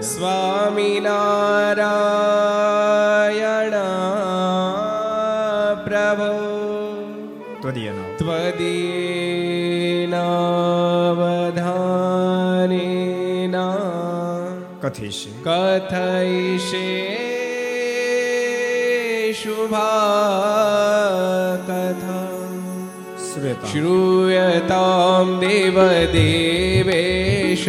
સ્વામિનારાયણ પ્રભો. ત્વદીયનો ત્વદીનાવધાનેના કથિષે કથૈષે શુભા કથા શ્રૂયતામ દેવદેવેશ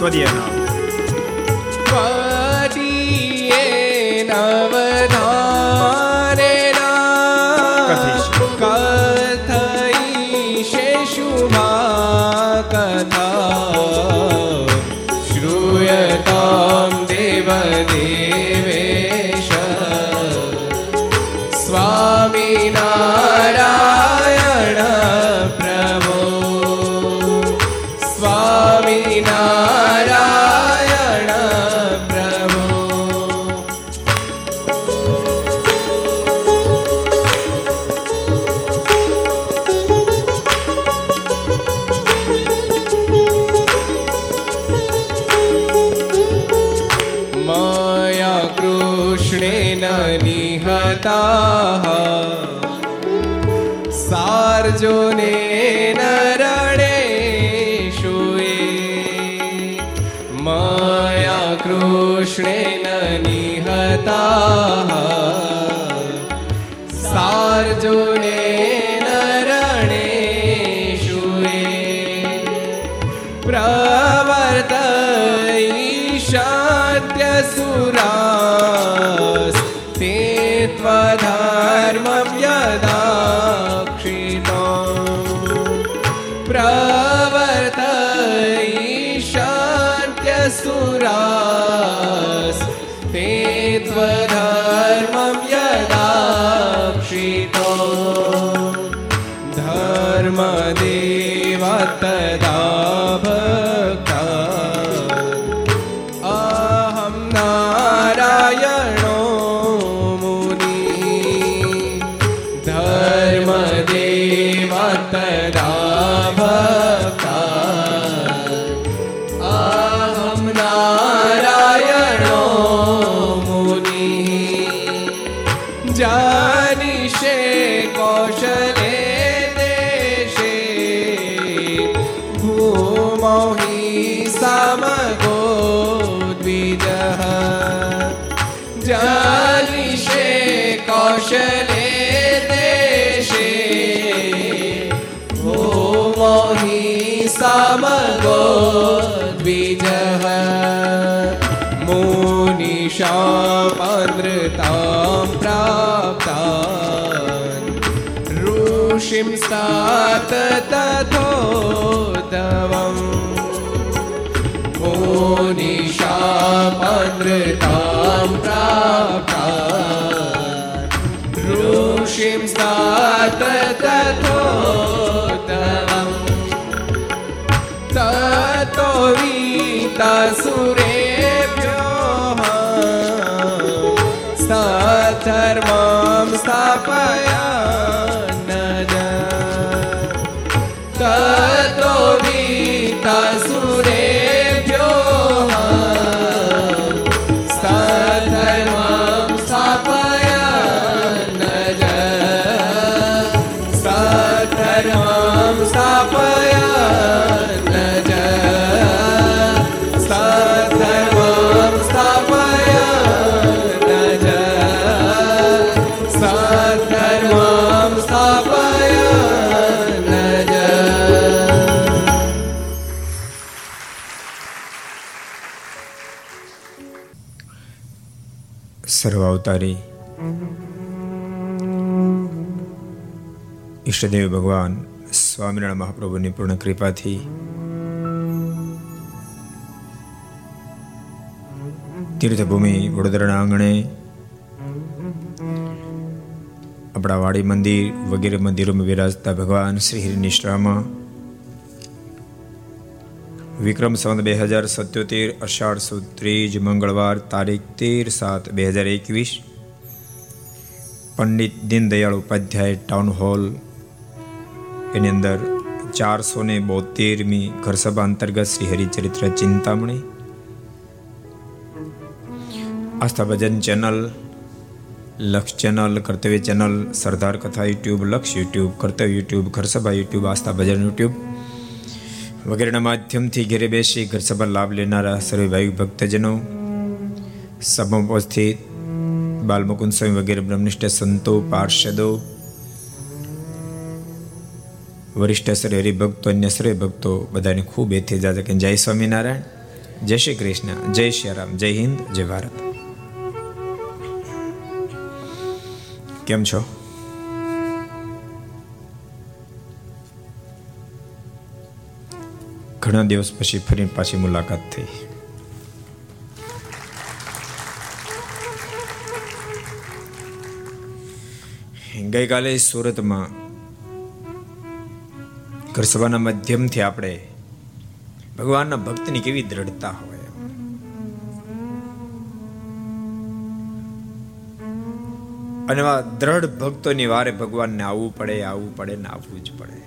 多点啊。નિહતા मुनिशापानृतां प्राप्तान् ऋषिं स्तात तथोद्धवम् मुनिशापानृतां प्राप्तान् ऋषिं स्तात तथोद्धवम् ततो वीतासुरेभ्योः તતો રીતા સર્વાવતારી ઈષ્ટદેવ ભગવાન સ્વામિનારાયણ મહાપ્રભુની પૂર્ણ કૃપાથી તીર્થભૂમિ વડોદરાના આંગણે આપણા વાડી મંદિર વગેરે મંદિરોમાં વિરાજતા ભગવાન શ્રી હરિનિષ્ઠામાં વિક્રમ સંવત બે હજાર સત્યોતેર, અષાઢ સુદ ત્રીજ મંગળવાર તારીખ તેર સાત બે હજાર એકવીસ. Pandit Deendayal Upadhyay town hall. એની અંદર ચારસો ને બોતેરમી ઘરસભા અંતર્ગત Shri Haricharitra Chintamani. Aastha Bhajan channel, Laksh channel, Kartavya channel, Sardar Katha YouTube, Laksh YouTube, Kartavya YouTube, Gharsabha YouTube, Aastha Bhajan YouTube. વગેરેના માધ્યમથી ઘેરે બેસી ઘર સભા લાભ લેનારા સર્વે ભાઈ ભક્તજનો સભામાં ઉપસ્થિત, બાલમુકુંદ સ્વામી વગેરે બ્રહ્મનિષ્ઠ સંતો, પાર્ષદો, વરિષ્ઠ સર્વે હરિભક્તો, અન્ય સર્વે ભક્તો બધાને ખૂબ એથી જાજે કે જય સ્વામિનારાયણ, જય શ્રી કૃષ્ણ, જય શ્રી રામ, જય હિન્દ, જય ભારત. કેમ છો? ઘણા દિવસ પછી ફરી પાછી મુલાકાત થઈ. ગઈકાલે સુરતમાં ઘરસભાના માધ્યમથી આપણે ભગવાનના ભક્તની કેવી દ્રઢતા હોય અને એવા દ્રઢ ભક્તોની વારે ભગવાનને આવવું પડે આવવું પડે ને આવવું જ પડે.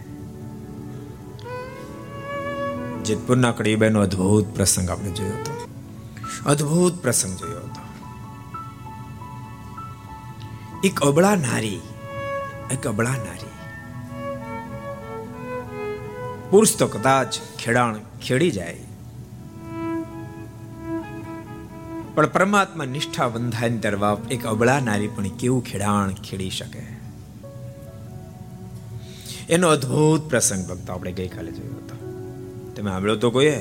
જેતપુરના કડીબાઈનો અદ્ભુત પ્રસંગ આપણે જોયો હતો. અદ્ભુત પ્રસંગ જોયો હતો. એક અબળા નારી, એક અબળા નારી. પુરુષ તો કદાચ ખેડાણ ખેડી જાય. પણ પરમાત્મા નિષ્ઠા બંધાય તરવા એક અબળા નારી પણ કેવું ખેડાણ ખેડી શકે? એનો અદ્ભુત પ્રસંગ ભક્તો આપણે ગઈકાલે જોયો હતો. તમે સાંભળ્યો તો કોઈએ?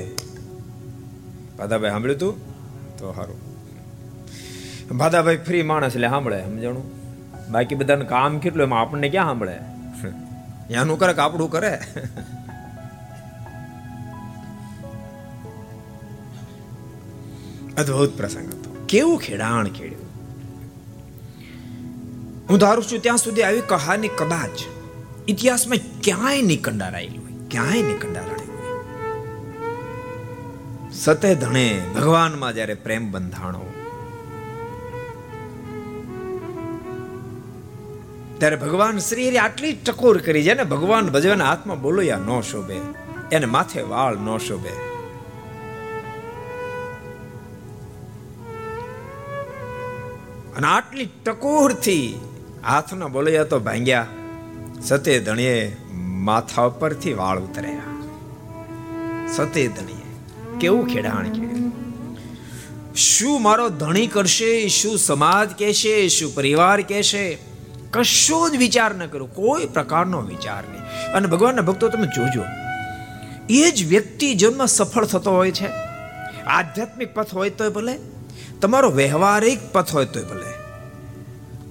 ભાદાભાઈ સાંભળ્યું તું? તો સારું ભાદાભાઈ ફ્રી માણસ એટલે સાંભળે, સમજણું? બાકી બધાનું કામ કેટલું, એમાં આપણને ક્યાં સાંભળે? એનું કરે કે આપણું કરે? અદ્ભુત પ્રસંગ હતો. કેવું ખેડાણ ખેડ્યું. હું ધારું છું ત્યાં સુધી આવી કહાની કદાચ ઇતિહાસમાં ક્યાંય નહીં કંડારાયેલી હોય, ક્યાંય નહીં કંડારાયેલી સતે ધણે ભગવાનમાં જ્યારે પ્રેમ બંધાણો. ત્યારે ભગવાન શ્રી આટલી ટકોર કરી છે ને, ભગવાન ભજવાના હાથમાં બોલો નો શોભે, એને માથે વાળ ન શોભે. અને આટલી ટકોરથી હાથના બોલયા તો ભાંગ્યા, સતે ધણીએ માથા ઉપરથી વાળ ઉતર્યા. સતે ધણીએ કેવું ખેડાણ કે? શું મારો ધણી કરશે? શું સમાજ કહેશે? શું પરિવાર કહેશે? કશો જ વિચાર ન કરો. કોઈ પ્રકારનો વિચાર નહીં. અને ભગવાનના ભક્તો તમે જોજો. એ જ વ્યક્તિ જન્મ સફળ થતો હોય છે. આધ્યાત્મિક પથ હોય તોય ભલે. તમારો વ્યવહારિક પથ હોય તોય ભલે.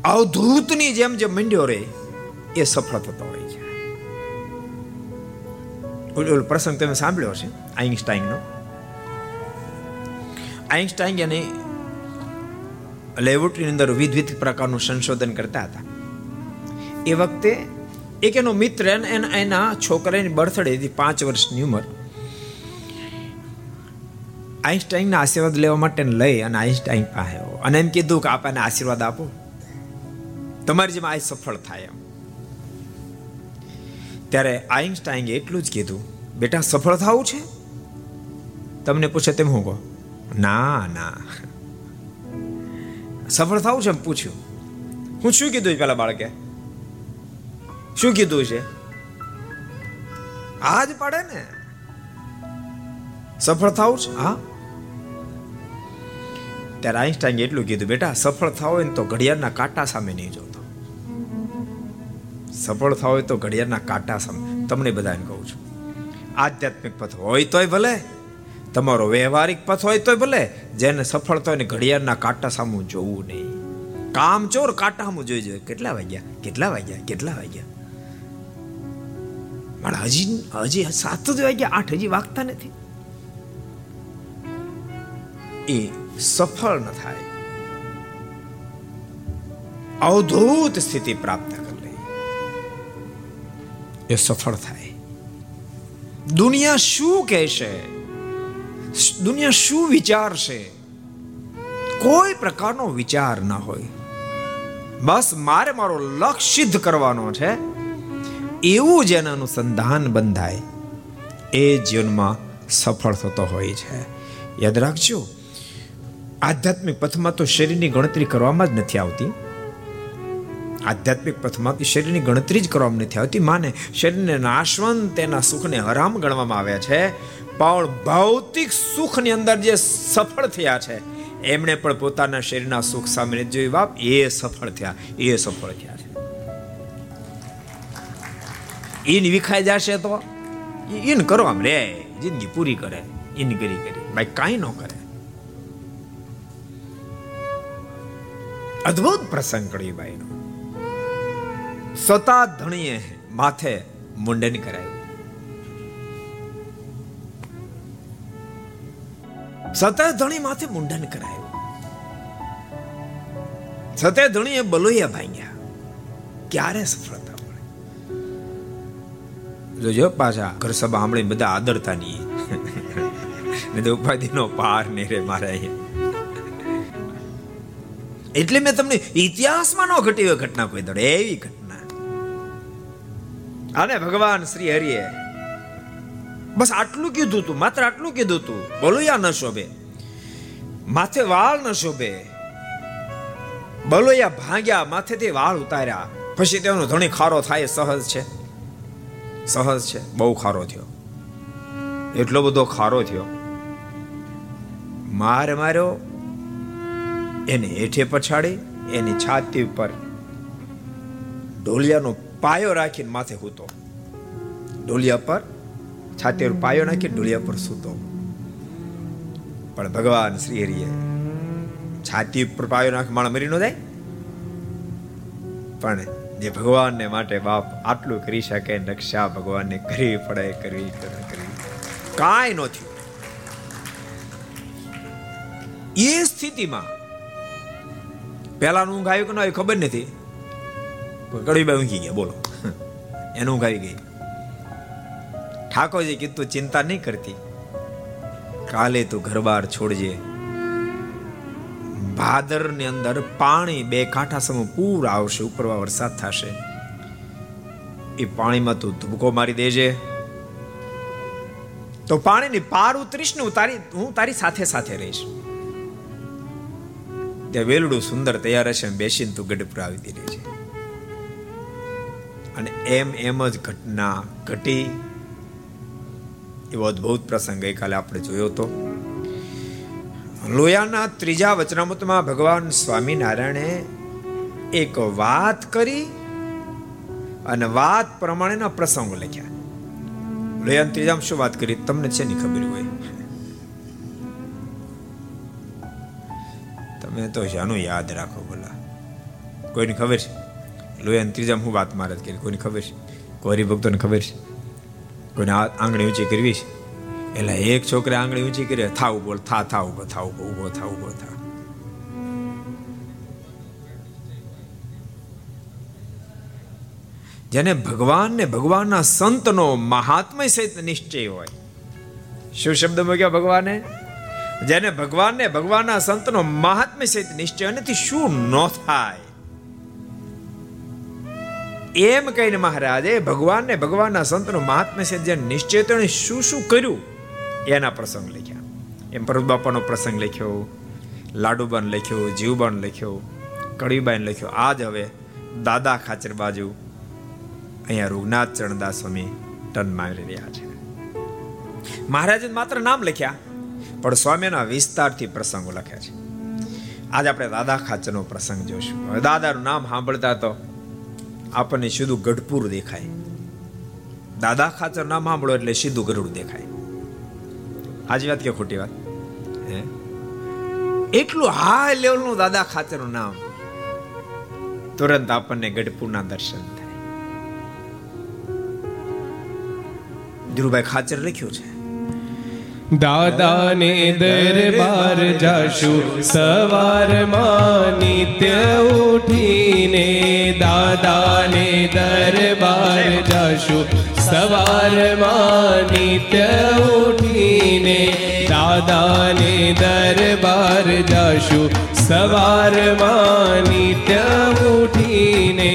અવધૂતની જેમ જે મંડ્યો રે એ સફળ થતો હોય છે. ઓલો પ્રસંગ તમે સાંભળ્યો છે આઈન્સ્ટાઈનનો? આઈન્સ્ટાઈન એને લેબોરેટરીની અંદર વિવિધ પ્રકારનું સંશોધન કરતા હતા. એ વખતે એક એનો મિત્ર એના છોકરાની બર્થડે હતી, પાંચ વર્ષની ઉંમર. આઈન્સ્ટાઈનના આશીર્વાદ લેવા માટે લઈ અને આઈન્સ્ટાઈન પાસે અને એમ કીધું કે આપણને આશીર્વાદ આપો. તમારી જેમ આ સફળ થાય એમ. ત્યારે આઈન્સ્ટાઈને એટલું જ કીધું, બેટા, સફળ થવું છે? તમને પૂછે તેમ હું કહો. ના ના. સફળ થવું છે પૂછ્યું. હું શું કીધું પેલા બાળકે? શું કીધું છે? આ જ પડે ને. સફળ થવું છે? હા. ત્યારે આઈન્સ્ટાઈન એટલું કીધું, બેટા, સફળ થાવ હોય ને તો ઘડિયાળના કાંટા સામે નહીં જોતો. સફળ થાવ હોય તો ઘડિયાળના કાંટા સામે. તમને બધાને કહું છું. આધ્યાત્મિક પથ હોય તોય ભલે તમારો વ્યવહારિક પથ હોય તોય ભલે, જેને સફળ થાય ને ઘડિયાળના કાંટા સામે જોવું નહીં. કામ ચોર કાંટા સામે જોઈ જોઈએ કેટલા વાગ્યા? કેટલા વાગ્યા? કેટલા વાગ્યા? મારા હજી હજી સાત જ વાગ્યા, આઠ હજી વાગતા નથી. એ સફળ ન થાય. અવધૂત સ્થિતિ પ્રાપ્ત કરી લે. એ સફળ થાય. દુનિયા શું કહેશે? દુનિયા શું વિચારશે કોઈ પ્રકારનો વિચાર ના હોય. બસ મારે મારો લક્ષ્ય સિદ્ધ કરવાનો છે. એવું જેને અનુસંધાન બંધાય. એ જીવનમાં સફળ થતો હોય છે. યાદ રાખજો, આધ્યાત્મિક પથમાં તો શરીરની ગણતરી કરવામાં જ નથી આવતી. આધ્યાત્મિક પથમાં શરીરની ગણતરી જ કરવામાં નથી આવતી. માને, શરીરને નાશવંત તેના સુખને હરામ ગણવામાં આવ્યા છે. પણ ભૌતિક સુખની અંદર જે સફળ થયા છે, એમણે પણ પોતાના શરીરના સુખ સામે જોઈ બાપ, એ સફળ થયા, એ સફળ થયા છે. ઈન વિખાઈ જશે તો? ઈન કરો આમ રે જિંદગી પૂરી કરે, ઈન કરી કરી. ભાઈ કાંઈ ન કરે. અદ્ભુત પ્રસંગ કડીબાઈ નો સતા ધણીએ માથે મુંડન કરાયું. સતે ધણી માથે મુંડન કરાયું. સતે એ બલોયા ભાંગ્યા. ક્યારે સફળતા મળે? જોજો, પાછા ઘર સભા સાંભળી બધા આદરતા નહીં. ને ઉપાધિનો પાર ને રે એટલે મેં તમને ઇતિહાસમાં ન ઘટી ઘટના કોઈ દડે, એવી ઘટના. અને ભગવાન શ્રી હરિએ બસ આટલું કીધું તું, માત્ર આટલું કીધું તું. બલોયા ન શોભે? માથે વાળ ન શોભે? બલોયા ભાંગ્યા, માથેથી વાળ ઉતાર્યા. પછી તેનો ધણી ખારો થાય સહજ છે. સહજ છે. બહુ ખારો થયો. એટલો બધો ખારો થયો. માર માર્યો, એને હેઠે પછાડી, એની છાતી ઉપર ઢોલિયાનો પાયો રાખીને માથે હૂતો. ઢોલિયા પર છાતી પર પાયો નાખી ઢોલિયા પર સૂતો. પણ ભગવાન શ્રી હરિએ છાતી ઉપર પાયો નાખ માણસ મરી ન જાય? પણ જે ભગવાનને માટે બાપ આટલું કરી શકે રક્ષા ભગવાનને કરવી પડે કરવી કરવી. કાંઈ ન થયું. એ સ્થિતિમાં પહેલાનું ઊંઘ આવ્યું કે ન ખબર નથી? કડીબાઈ ઊંઘી ગયા, બોલો. એનું ઊંઘ આવી ગઈ. ઠાકોરજી કીધું, ચિંતા નહીં કરતી. કાલે તું ઘર છોડજે. ભાદરની અંદર પાણી બે કાંઠા સમ પૂર આવશે, ઉપરવા વરસાદ થશે. એ પાણીમાં તું ધુબકો મારી દેજે. તો પાણીની પાર ઉતરીશ ને તારી, હું તારી સાથે સાથે રહીશ. ત્યાં વેલડું સુંદર તૈયાર હશે બેસીને તું ગઢપુર આવી દે અને એમ એમ જ ઘટના ઘટી. એવો અદ્ભુત પ્રસંગ ગઈકાલે આપણે જોયો હતો. લોયાના ત્રીજા વચનામૃતમાં ભગવાન સ્વામિનારાયણે એક વાત કરી અને વાત પ્રમાણેના પ્રસંગો લખ્યા. લોયાના ત્રીજામાં શું વાત કરી? તમને છે ની ખબર હોય? તમે તો શાનું યાદ રાખો બોલા કોઈને ખબર છે? લોયાના ત્રીજામાં હું વાત મારે કરી. કોઈને ખબર છે? કોઈ ભક્તોને ખબર છે? કોઈને આંગળી ઊંચી કરવી છે? એટલે એક છોકરે આંગળી ઊંચી કરી થા ઊભો થા થા ઊભો થા, ઊભો ઊભો, થા ઊભો, થા. જેને ભગવાન ને ભગવાનના સંતનો મહાત્મય સહિત નિશ્ચય હોય. શું શબ્દ મૂક્યા ભગવાને? જેને ભગવાનને ભગવાનના સંતનો મહાત્મ્ય સહિત નિશ્ચય નથી શું ન થાય? એમ કહીને મહારાજે ભગવાનને ભગવાનના સંતનું મહાત્મ્ય છે જે નિશ્ચેતણે શું શું કર્યું, એના પ્રસંગ લખ્યા. એમ ભરત બાપાનો પ્રસંગ લખ્યો, લાડુબાન લખ્યો, જીવબાન લખ્યો કડીબાન લખ્યો. આજ હવે દાદા ખાચર બાજુ અહીંયા રૂગનાથ ચરણદાસ સ્વામી ટન મારી રહ્યા છે. મહારાજે માત્ર નામ લખ્યા, પણ સ્વામીના વિસ્તારથી પ્રસંગો લખ્યા છે. આજે આપણે દાદા ખાચરનો પ્રસંગ જોશું. હવે દાદાનું નામ સાંભળતા તો આપણને સીધું ગઢપુર દેખાય. દાદા ખાચર ના સાંભળો એટલે સીધું ગરુડ દેખાય. આજી વાત કે ખોટી વાત? હે? એટલું હાઈ લેવલનું દાદા ખાચરનું નામ તુરંત આપણને ગઢપુરના દર્શન થાય. ધીરુભાઈ ખાચર લખ્યું છે? દાદાને દરબાર જાશું સવારમાં નિત્ય ઉઠીને દાદાને દરબાર જાશું સવારમાં નિત્ય ઉઠીને દાદાને દરબાર જાશું સવારમાં નિત્ય ઉઠીને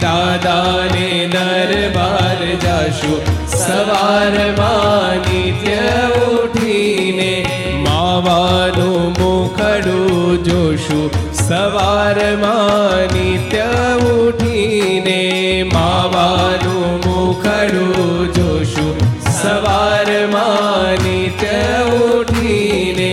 દાદાને દરબાર જાશું સવારમાં નિત્ય માવાનું મુખડું જોશું. સવારમાં નિત્ય ઉઠીને માવાનું મુખડું જોશું. સવારમાં નિત્ય ઉઠીને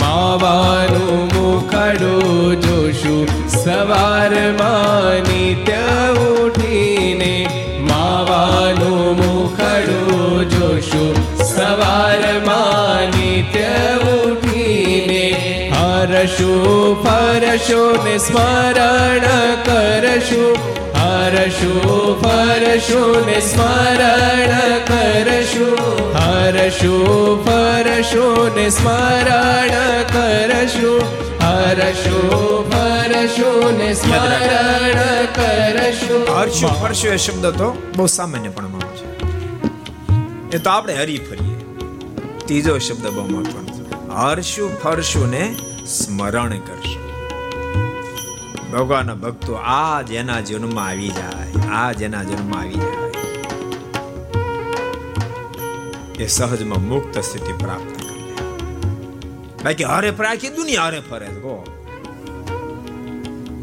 માવાનું મુખડું જોશું. સવારમાં નિત્ય ઉઠીને માવાનું મુખડું જોશું. સવારમાં નિત્ય હરશું ફરશું ને સ્મરણ કરશું હરશું ફરશું ને કરશું હરશું ફરશું ને કરશું એ શબ્દ તો બહુ સામાન્ય પણ છે. એ તો આપણે હરી ફરીએ. ત્રીજો શબ્દ બહુ મહત્વનો હર્ષું ફરશું ને સ્મરણ કરશો. ભગવાનના ભક્તો આ જેના જન્મમાં આવી જાય આ જેના જન્મમાં આવી જાય. એ સહજમાં મુક્ત સ્થિતિ પ્રાપ્ત કરે બાકી હરે ફરે દુનિયા હરે ફરે કહો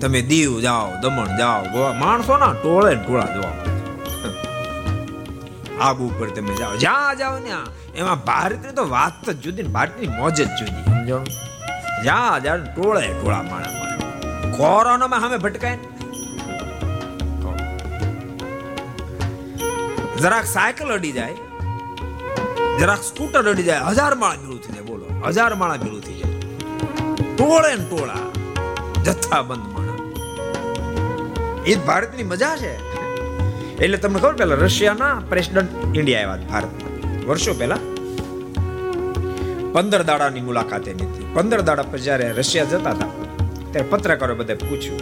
તમે દીવ જાઓ, દમણ જાઓ, ગોવા માણસો ના ટોળે ટોળા જોવા. આબુ ઉપર તમે જાઓ. જ્યાં જાઓ ને એમાં ભારતની તો વાત જ જુદી ભારતની મોજ જ જુદી. સમજો જ્યાં જાઓ ટોળે ટોળા માણસ મળે કોરોનામાં સામે ભટકાય જરાક સાયકલ અડી જાય. જરાક સ્કૂટર અડી જાય. હજાર માળા ભેળું થઈ જાય, બોલો. હજાર માળા ભેળું થઈ જાય. ટોળે ને ટોળા. જથ્થાબંધ માણા એ ભારતની મજા છે. એટલે તમને ખબર, પેલા રશિયાના પ્રેસિડેન્ટ ઇન્ડિયા આવ્યા ભારતમાં. વર્ષો પહેલા. પંદર દાડાની મુલાકાતે નીકળી. પંદર દાડા પર જ્યારે રશિયા જતા હતા, ત્યારે પત્રકારો બધા પૂછ્યું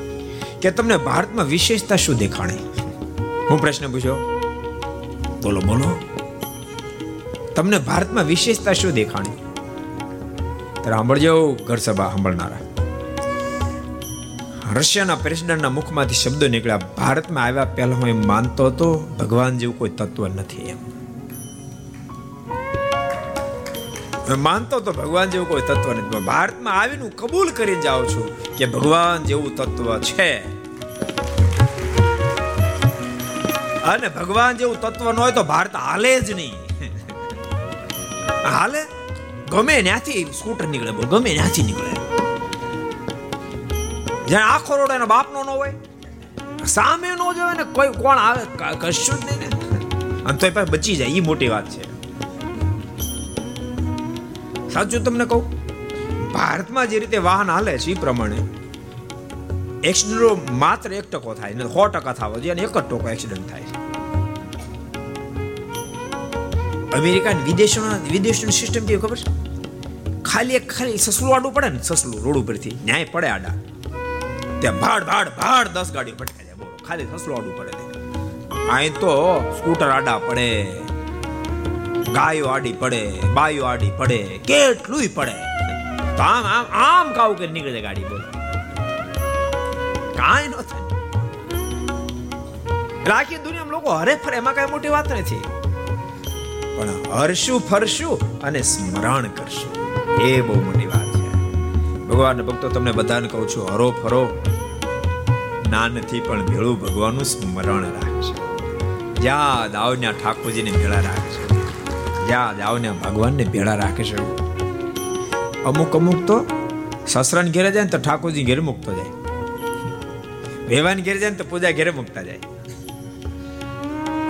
કે તમને ભારતમાં વિશેષતા શું દેખાણી? હું પ્રશ્ન પૂછ્યો, બોલો બોલો. તમને ભારતમાં વિશેષતા શું દેખાણી? ત્યારે સાંભળજો, ઘર સભા સાંભળનારા. રશિયાના પ્રેસિડેન્ટના મુખમાંથી શબ્દો નીકળ્યા, ભારતમાં આવ્યા પહેલા હું એમ માનતો હતો, ભગવાન જેવું કોઈ તત્વ નથી એમ. માનતો તો ભગવાન જેવું કોઈ તત્વ નથી. ભારતમાં આવીને કબૂલ કરી જાઉં છું કે ભગવાન જેવું તત્વ છે. અને ભગવાન જેવું તત્વ ન હોય તો ભારત હાલે જ નહીં. હાલે? ગમે ત્યાંથી સ્કૂટર નીકળે બોલ, ગમે ત્યાંથી નીકળે. જ્યાં આખો રોડ એનો બાપનો ન હોય, સામે ન જોવે ને કોઈ કોણ આવે કશું જ નહીં. ને અને તોય પાસે બચી જાય એ મોટી વાત છે. સાચું તમને કહું? ભારતમાં જે રીતે વાહન હાલે છે એ પ્રમાણે એક્સિડન્ટો માત્ર એક ટકો થાય સો ટકા થવા જોઈએ એક જ ટકો એક્સિડન્ટ થાય અમેરિકા વિદેશોના વિદેશોની સિસ્ટમ કેવી ખબર છે? ખાલી એક ખાલી સસલું આડું પડે ને, સસલું રોડ ઉપરથી ન્યાય પડે આડા. ત્યાં ભાડ ભાડ ભાડ દસ ગાડીઓ ભટકાઈ જાય ખાલી સસલું આડું પડે અહીં તો સ્કૂટર આડા પડે. ગાયો આડી પડે, બાયો આડી પડે, કેટલુંય પડે. આમ આમ આમ કાવું કે નીકળે ગાડી, બોલ. કાંઈ ન થાય. આખી દુનિયામાં લોકો હરે ફરે, એમાં કઈ મોટી વાત નથી. પણ હરશું ફરશું અને સ્મરણ કરશું. એ બહુ મોટી વાત છે. ભગવાન ભક્તો, તમને બધાને કહું છું, હરો ફરો. ના નથી, પણ ભેળું ભગવાનનું સ્મરણ રાખશે જ્યાં ત્યાં ઠાકોરજીને ભેળા રાખશે જ્યાં જાઓ ને, ભગવાનને ભેળા રાખે છે. અમુક અમુક તો સસરાને ઘેરે જાય ને તો ઠાકોરજી ઘેર મૂકતો જાય વેવાન ઘેરે જાય ને તો પૂજા ઘેરે મૂકતા જાય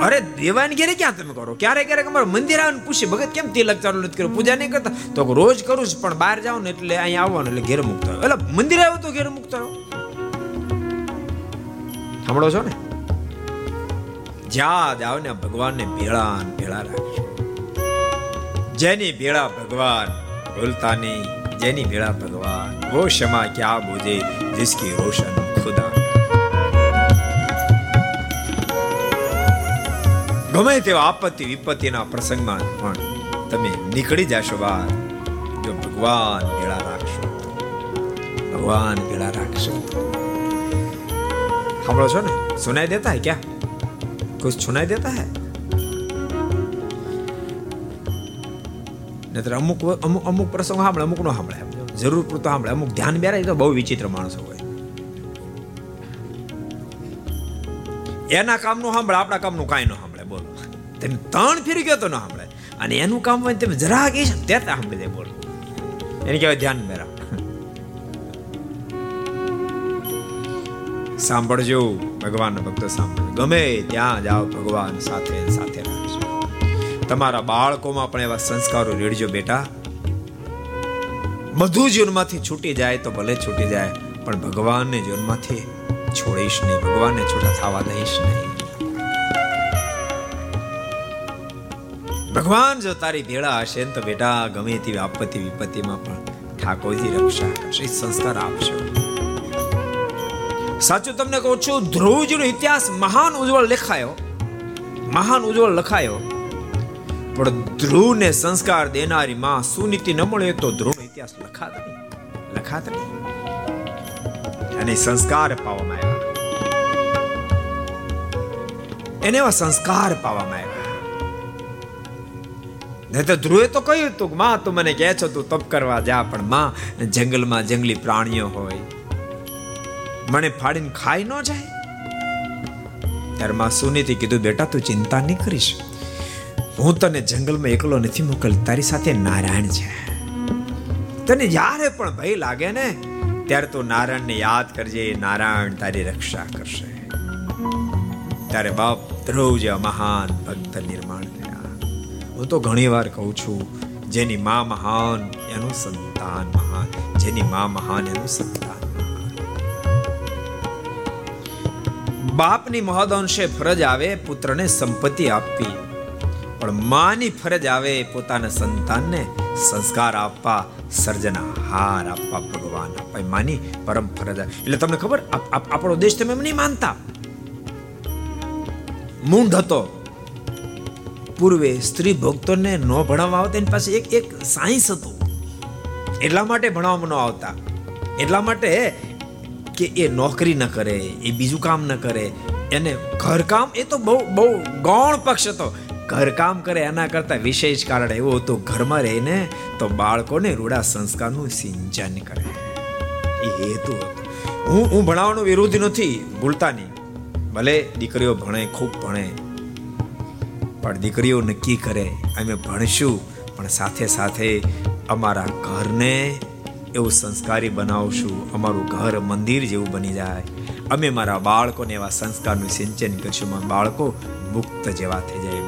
અરે, દેવાની ઘેરે ક્યાં તમે કરો? ક્યારે ક્યારેક અમારે મંદિર આવે ને પૂછે, ભગત, કેમ તિલક ચાલુ નથી કર્યો? પૂજા નહીં કરતા? તો રોજ કરું છું, પણ બહાર જાવ ને એટલે અહીંયા આવવાનું, એટલે ઘેર મૂકતા એટલે મંદિર આવ્યો તો ઘેર મૂકતા હોય સાંભળો છો ને? જ્યાં જાવ ને, ભગવાનને ભેળા ભેળા રાખજો જેની ભેળા ભગવાન ભૂલતા જેની ભેળા ભગવાન વો ક્ષમા ક્યા બોજે, જિસકી રોશન ખુદા ગમે તેવો આપત્તિ વિપત્તિના પ્રસંગમાં પણ તમે નીકળી જશો બહાર, જો ભગવાન ભેળા રાખશો. ભગવાન ભેળા રાખશો. સાંભળો છો ને? સુનાઈ દેતા હે ક્યાં? કુછ સુનાઈ દેતા હે? નહીતર અમુક અમુક અમુક પ્રસંગ સાંભળે, અમુક નો સાંભળે. જરૂર પૂરતો સાંભળે. અમુક ધ્યાન બેરાય તો બહુ વિચિત્ર માણસો હોય. એના કામનું સાંભળે, આપણા કામનું કાંઈ ન સાંભળે, બોલો. તમે ત્રણ ફેરી ગયો તો ન સાંભળે. અને એનું કામ હોય ને તમે જરા છે તે સાંભળી દે, બોલો. એને કહેવાય ધ્યાન બેરા. સાંભળજો ભગવાન ભક્તો સાંભળજો. ગમે ત્યાં જાઓ ભગવાન સાથે સાથે રાખજો. તમારા બાળકોમાં પણ એવા સંસ્કારો રેડજો બેટા. બધું જીવનમાંથી છૂટી જાય તો ભલે છૂટી જાય, પણ ભગવાનને જીવનમાંથી છોડીશ નહીં. ભગવાનને છૂટા થવા દઈશ નહીં. ભગવાન જો તારી ભેળા હશે ને તો બેટા ગમે તેવી આપત્તિ વિપત્તિમાં પણ ઠાકોરજી રક્ષા કરશે સંસ્કાર આપશે. સાચું તમને કહું છું, ધ્રુવજીનો ઇતિહાસ મહાન ઉજ્જવળ લખાયો. મહાન ઉજ્જવળ લખાયો. પણ ધ્રુવને સંસ્કાર દેનારી માં સુનીતિ ન મળે તો ધ્રુવનો ઇતિહાસ લખાત નહીં. લખાત નહીં. અને સંસ્કાર પાવામાં આવ્યા. એને એવા સંસ્કાર પાવામાં આવ્યા. નહીં તો ધ્રુવે તો કહ્યું હતું માં, તું મને કહે છો તું તપ કરવા જા, પણ માં, જંગલમાં જંગલી પ્રાણીઓ હોય. મને ફાડીને ખાઈ ન જાય. ત્યારે માં સુનીતિ કીધું, બેટા, તું ચિંતા નહીં કરીશ. હું તને જંગલમાં એકલો નથી મોકલ, તારી સાથે નારાયણ છે. તને જ્યારે પણ ભય લાગે ને, ત્યારે તું નારાયણને યાદ કરજે નારાયણ તારી રક્ષા કરશે. ત્યારે બાપ ધ્રુવ જેવા મહાન ભક્ત નિર્માણ થયા હું તો ઘણી વાર કહું છું, જેની મા મહાન એનું સંતાન મહાન, જેની મા મહાન એનું સંતાન બાપની મહદ અંશે ફરજ આવે પુત્રને સંપત્તિ આપવી. પણ માની ફરજ આવે પોતાના સંતાનને સંસ્કાર આપવા સર્જનહાર આપવા ભગવાન આપવા. માની પરમ ફરજ એટલે તમને ખબર આપણો દેશ તમે એમ નહીં માનતા. મૂંઢ હતો. પૂર્વે સ્ત્રી ભક્તોને ન ભણાવવા આવતા, એની પાસે એક એક સાયન્સ હતું. એટલા માટે ભણાવવામાં ન આવતા. એટલા માટે કે એ નોકરી ન કરે, એ બીજું કામ ન કરે. એને ઘરકામ એ તો બહુ બહુ ગૌણ પક્ષ હતો. ઘરકામ કરે, એના કરતા વિશેષ કારણ એવું હતું, ઘરમાં રહીને તો બાળકોને રૂડા સંસ્કારનું સિંચન કરે. એ હેતુ હતો. હું હું ભણાવવાનો વિરોધ નથી ભૂલતા નહીં ભલે દીકરીઓ ભણે, ખૂબ ભણે, પણ દીકરીઓ નક્કી કરે, અમે ભણશું, પણ સાથે સાથે અમારા ઘરને એવું સંસ્કારી બનાવશું, અમારું ઘર મંદિર જેવું બની જાય. અમે મારા બાળકોને એવા સંસ્કારનું સિંચન કરશું બાળકો મુક્ત જેવા થઈ જાય.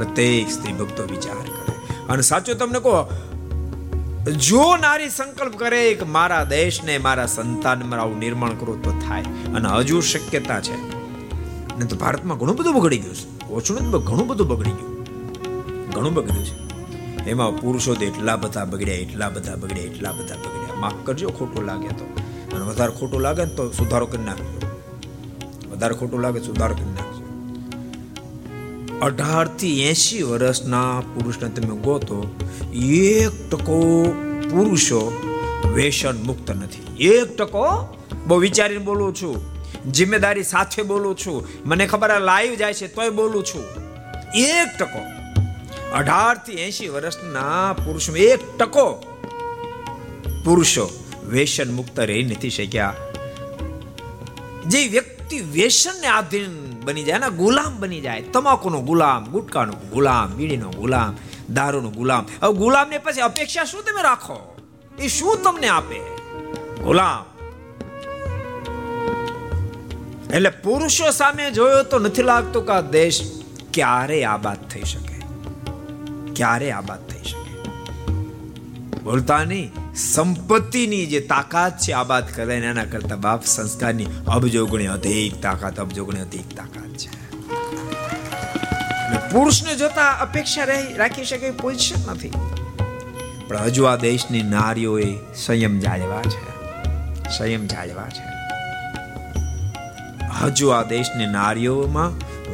પ્રત્યેક સ્ત્રી ભક્તો વિચાર કરે. અને સાચું તમને કહો, જો નારી સંકલ્પ કરે કે મારા દેશને, મારા સંતાન આવું નિર્માણ કરું તો થાય. અને હજુ શક્યતા છે. ને તો ભારતમાં ઘણું બધું બગડી ગયું છે. ઓછું નથી ઘણું બધું બગડી ગયું. ઘણું બગડ્યું છે. એમાં પુરુષો તો એટલા બધા બગડ્યા, એટલા બધા બગડ્યા, એટલા બધા બગડ્યા. માફ કરજો, ખોટું લાગે તો. અને વધારે ખોટું લાગે ને તો સુધારો કરી નાખજો. વધારે ખોટું લાગે સુધારો કરી નાખજો. અઢારથી એસી વર્ષના પુરુષને તમે ગોતો એક ટકો પુરુષો વેસન મુક્ત નથી. એક ટકો બહુ વિચારીને બોલું છું, જિમ્મેદારી સાથે બોલું છું, મને ખબર લાઈવ જાય છે તોય બોલું છું. એક ટકો. અઢારથી એસી વર્ષના પુરુષો એક ટકો પુરુષો વેસન મુક્ત રહી નથી શક્યા. જે વ્યક્તિ વ્યસનને આધીન બની જાય એના ગુલામ બની જાય. તમાકુનો ગુલામ, ગુટકાનો ગુલામ, બીડીનો ગુલામ, દારૂનો ગુલામ. હવે ગુલામને પછી અપેક્ષા શું તમે રાખો? એ શું તમને આપે? ગુલામ. એટલે પુરુષો સામે જોયો તો નથી લાગતું કે આ દેશ ક્યારે આબાદ થઈ શકે? ક્યારે આબાદ થઈ શકે? બોલતા નહીં. સંપત્તિની જે તાકાત છે આબાદ કરે એના કરતા બાપ સંસ્કારની અબજો ગણી અધિક તાકાત અબજો ગણી અધિક તાકાત છે. પુરુષને જોતા અપેક્ષા રાખી શકે પોઝિશન નથી. પણ હજુ આ દેશની નારીઓએ સંયમ જાળવા છે. સંયમ જાળવા છે. હજુ આ દેશની નારીઓમાં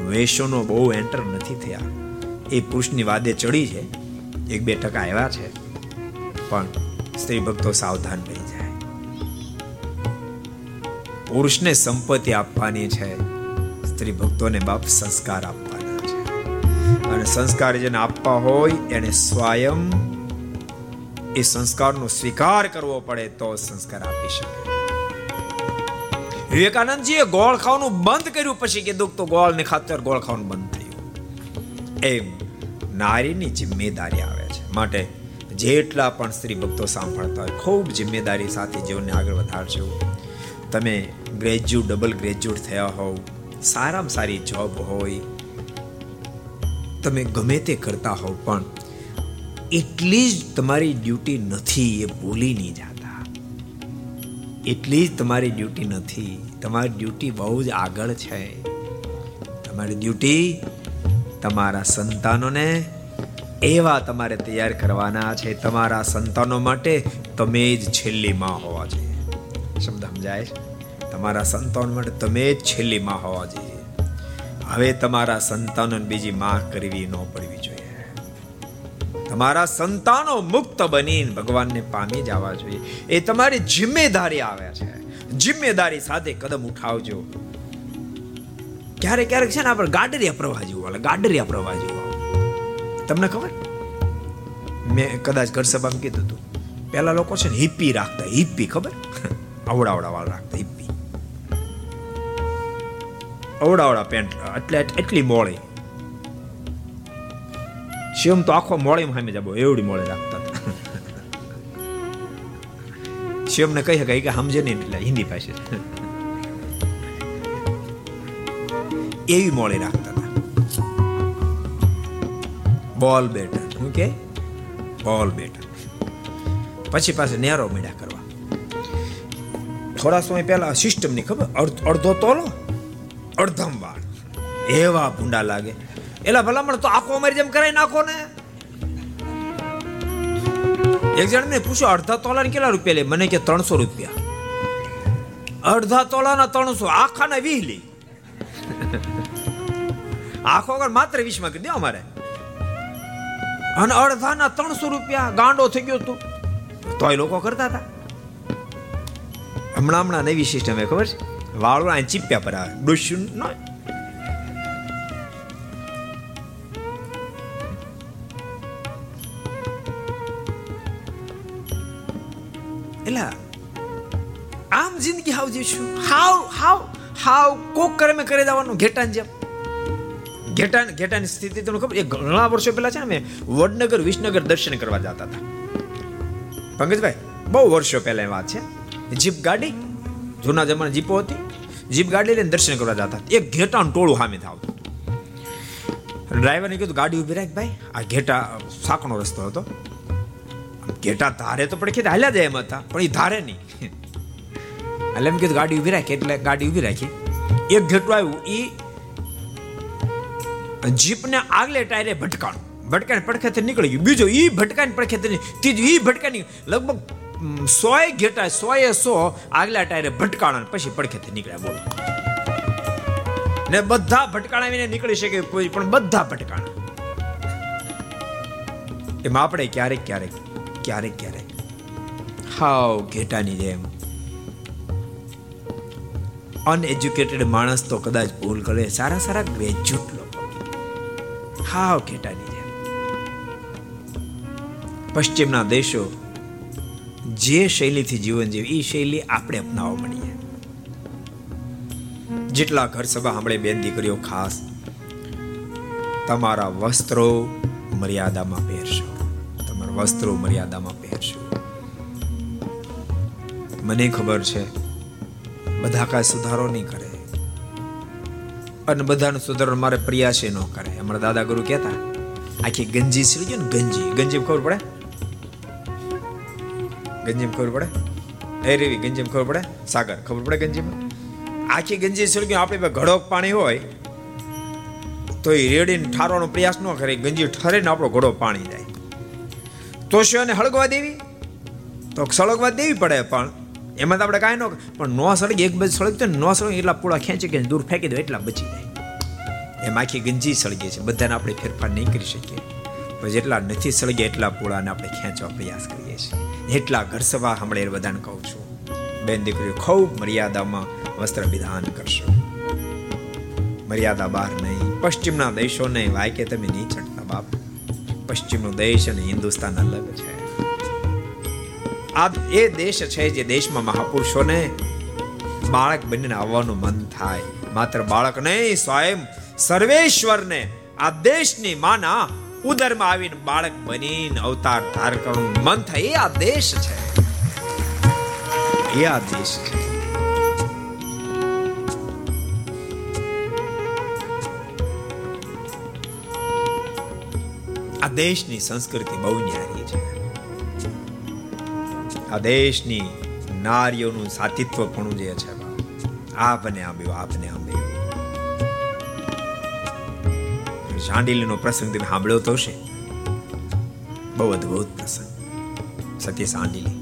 વેશોનો બહુ એન્ટર નથી થયા. એ પુરુષની વાદે ચડી છે. એક બે ટકા આવ્યા છે. પણ સ્ત્રી ભક્તો સાવધાન થઈ જાય. પુરુષને સંપત્તિ આપવાની છે, સ્ત્રી ભક્તોને બાપ સંસ્કાર આપવાના છે. અને સંસ્કાર જેને આપવા હોય, એને સ્વયં એ સંસ્કારનો સ્વીકાર કરવો પડે તો સંસ્કાર આપી શકે. વિવેકાનંદજીએ ગોળ ખાવાનું બંધ કર્યું પછી કીધું તો ગોળ ને ખાતર ગોળ ખાવાનું બંધ થયું. એમ નારીની જિમ્મેદારી આવે છે. માટે જેટલા પણ સ્ત્રી ભક્તો સાંભળતા હોય, ખૂબ જિમ્મેદારી સાથે જીવનને આગળ વધારજો. તમે ગ્રેજ્યુએટ ડબલ ગ્રેજ્યુએટ થયા હોવ, સારામાં સારી જોબ હોય, તમે ગમે તે કરતા હોવ, પણ એટલી જ તમારી ડ્યુટી નથી એ ભૂલી નહીં જાતા. એટલી જ તમારી ડ્યુટી નથી. તમારી ડ્યુટી બહુ જ આગળ છે. તમારી ડ્યુટી તમારા સંતાનોને એવા તમારે તૈયાર કરવાના છે તમારા સંતાનો માટે, તમે જ છેલ્લી માં હોવા જોઈએ. શબ્દ સમજાય છે? તમારા સંતાનો માટે તમે જ છેલ્લી માં હોવા જોઈએ. હવે તમારા સંતાનો બીજી માં કરવી ન પડવી જોઈએ. તમારા સંતાનો મુક્ત બનીને ભગવાનને પામી જવા જોઈએ. એ તમારી જિમ્મેદારી આવે છે. જિમ્મેદારી સાથે કદમ ઉઠાવજો. ક્યારેક ક્યારેક છે ને આપણે ગાડરિયા પ્રવાહ જેવું ગાડરિયા પ્રવાહ જેવું તમને ખબર? મેં કદાચ ઘર સભામાં કીધું હતું. પેલા લોકો છે ને હિપ્પી રાખતા, હિપ્પી, ખબર? અવડાવડા વાળ રાખતા, હિપ્પી. અવડાવડા પેન્ટ, એટલે એટલી મોળી. શિવમ તો આખો મોળી સામે જબો એવડી મોળી રાખતા હતા. શિવમને કહી શકાય કે સમજે નહીં એટલે હિન્દી પાસે એવી મોળી રાખતા હતા. બોલ બેટર શું કે? બોલ બેટર પછી પાસે નેરો મીડા કરવા. થોડા સમય પહેલા સિસ્ટમની ખબર? અડધો તોલો. અડધમ વાળ. એવા ભૂંડા લાગે. એલા ભલામણ તો આખો અમારી જેમ કરાવી નાખો ને. એક જણ ને પૂછ્યો, અડધા તોલાને કેટલા રૂપિયા લે? મને કે ત્રણસો રૂપિયા. અડધા તોલાના ત્રણસો, આખાને વીહ લી. આખો વગર માત્ર વીસમાં કરી દે અમારે. અને અડધાના ત્રણસો રૂપિયા ગાંડો થઈ ગયો તું. તોય લોકો કરતા હતા. હમણાં હમણાં નવી સિસ્ટમ એ ખબર છે? વાળો આ ચીપ્યા પર આવે. ડુશ્યું ન એટલે આમ જિંદગી હાવ જીવશું. હાવ હાવ હાવ કોક કરે મેં કરી દેવાનું ઘેટાન જેમ. ઘેટા ઘેટાની સ્થિતિ તમને ખબર? એ ઘણા વર્ષો પહેલા છે ને મેં વડનગર, વિસનગર દર્શન કરવા જતા હતા. પંકજભાઈ, બહુ વર્ષો પહેલા વાત છે. જીપ ગાડી, જૂના જમાના જીપો હતી. જીપ ગાડી લઈને દર્શન કરવા જતા એક ઘેટાનું ટોળું સામે આવતું. ડ્રાઈવરને કીધું, ગાડી ઊભી રાખ ભાઈ. આ ઘેટા સાકણો રસ્તો હતો. ઘેટા ધારે તો પડખે કીધું હાલ્યા જાય એમ હતા, પણ એ ધારે નહીં. એટલે એમ કીધું, ગાડી ઊભી રાખી. એટલે ગાડી ઊભી રાખી. એક ઘેટું આવ્યું એ જીપને આગલે ટાયરે ભટકાણ. ભટકાણ પડખેથી નીકળી ગયું. બીજો એ ભટકાણ પડખેથી ત્રીજું એ ભટકાની લગભગ સોય ઘેટા સોએ સો આગલા ટાયરે ભટકાણ પછી પડખેથી નીકળ્યા. બોલો. ને બધા ભટકાણા વિને નીકળી શકે કોઈ, પણ બધા ભટકાણા. એમાં આપણે ક્યારેક ક્યારેક ક્યારેક ક્યારેક હાવ ઘેટાની જેમ અનએજ્યુકેટેડ માણસ તો કદાચ ભૂલ કરે, સારા સારા ગ્રેજ્યુએટ હાવ ઘેટાની જેમ પશ્ચિમના દેશો જે શૈલીથી જીવન જીવે એ શૈલી આપણે અપનાવવા મળીએ. જેટલા ઘર સભા સાંભળે બેન દીકરીઓ ખાસ, તમારા વસ્ત્રો મર્યાદામાં પહેરશો. તમારા વસ્ત્રો મર્યાદામાં પહેરશો. મને ખબર છે, બધા કાંઈ સુધારો નહીં કરે. અને બધાને સુધારણ મારે પ્રયાસે ન કરે. અમારા દાદા ગુરુ કહેતા, આખી ગંજી સીડી ગયો ને, ગંજી. ગંજી ખબર પડે? ગંજીમ ખબર પડે? એ રેવી, ગંજીમ ખબર પડે? સાગર, ખબર પડે ગંજીમાં? આખી ગંજી સીડી આપણી પાસે ઘડોક પાણી હોય, તો એ રેડીને ઠારવાનો પ્રયાસ ન કરે ગંજી ઠરે ને આપણો ઘડો પાણી જાય. તો શું એને હળગવા દેવી? તો સળગવા દેવી પડે, પણ એમાં તો આપણે કાંઈ ન પણ નો સળગે, એક બાજુ સળગતો ને, નો સળગે એટલા પૂળા ખેંચી કે દૂર ફેંકી દો, એટલા બચી જાય. એમ આખી ગંજી સળગે છે. બધાને આપણે ફેરફાર નહીં કરી શકીએ. પણ જેટલા નથી સળગે, એટલા પૂળાને આપણે ખેંચવા પ્રયાસ કરીએ છીએ. એટલા ઘર હમણે બધાને કહું છું. બેન દીકરીઓ, ખૂબ મર્યાદામાં વસ્ત્ર વિધાન કરશો. મર્યાદા બહાર નહીં. પશ્ચિમના દેશો નહીં વાય કે તમે નહીં ચડતા બાપ. પશ્ચિમનો દેશ અને હિન્દુસ્તાન અલગ છે. આ એ દેશ છે જે દેશમાં મહાપુરુષોને બાળક બનીને આવવાનું મન થાય. માત્ર બાળક નહીં, સ્વયં સર્વેશ્વરને આ દેશની માના ઉદરમાં આવીને બાળક બનીને અવતાર ધાર મન થાય. એ આ દેશ છે. એ આ દેશ છે. આ દેશની સંસ્કૃતિ બહુ ન્યારી. આ દેશની નારીઓનું સાતિત્વપણું જે છે, આપને આંબ્યું આપને આંબ્યું ઝાંડીલીનો પ્રસંગ તમે સાંભળ્યો તો છે બહુ અદ્ભુત પ્રસંગ. સતી સાંડીલી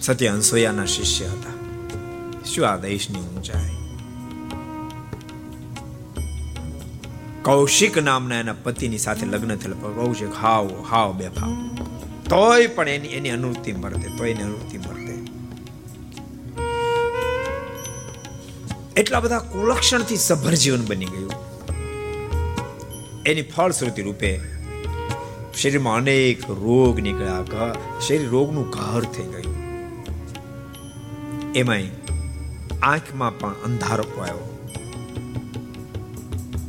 સત્ય અંસોયાના શિષ્ય હતા. શું આ દેશની ઊંચાઈ? કૌશિક નામના એના પતિની સાથે લગ્ન થયેલા. કૌશિક હાવ હાવ બેફાવ તોય પણ એની એની અનુવૃત્તિ મળતે તોય એની અનુવૃત્તિ મળતે એટલા બધા કુલક્ષણથી સભર જીવન બની ગયું. એની ફળશ્રુતિ રૂપે શરીરમાં અનેક રોગ નીકળ્યા શરીર રોગનું ઘર થઈ ગયું. એમાંય આંખમાં પણ અંધારો આવ્યો.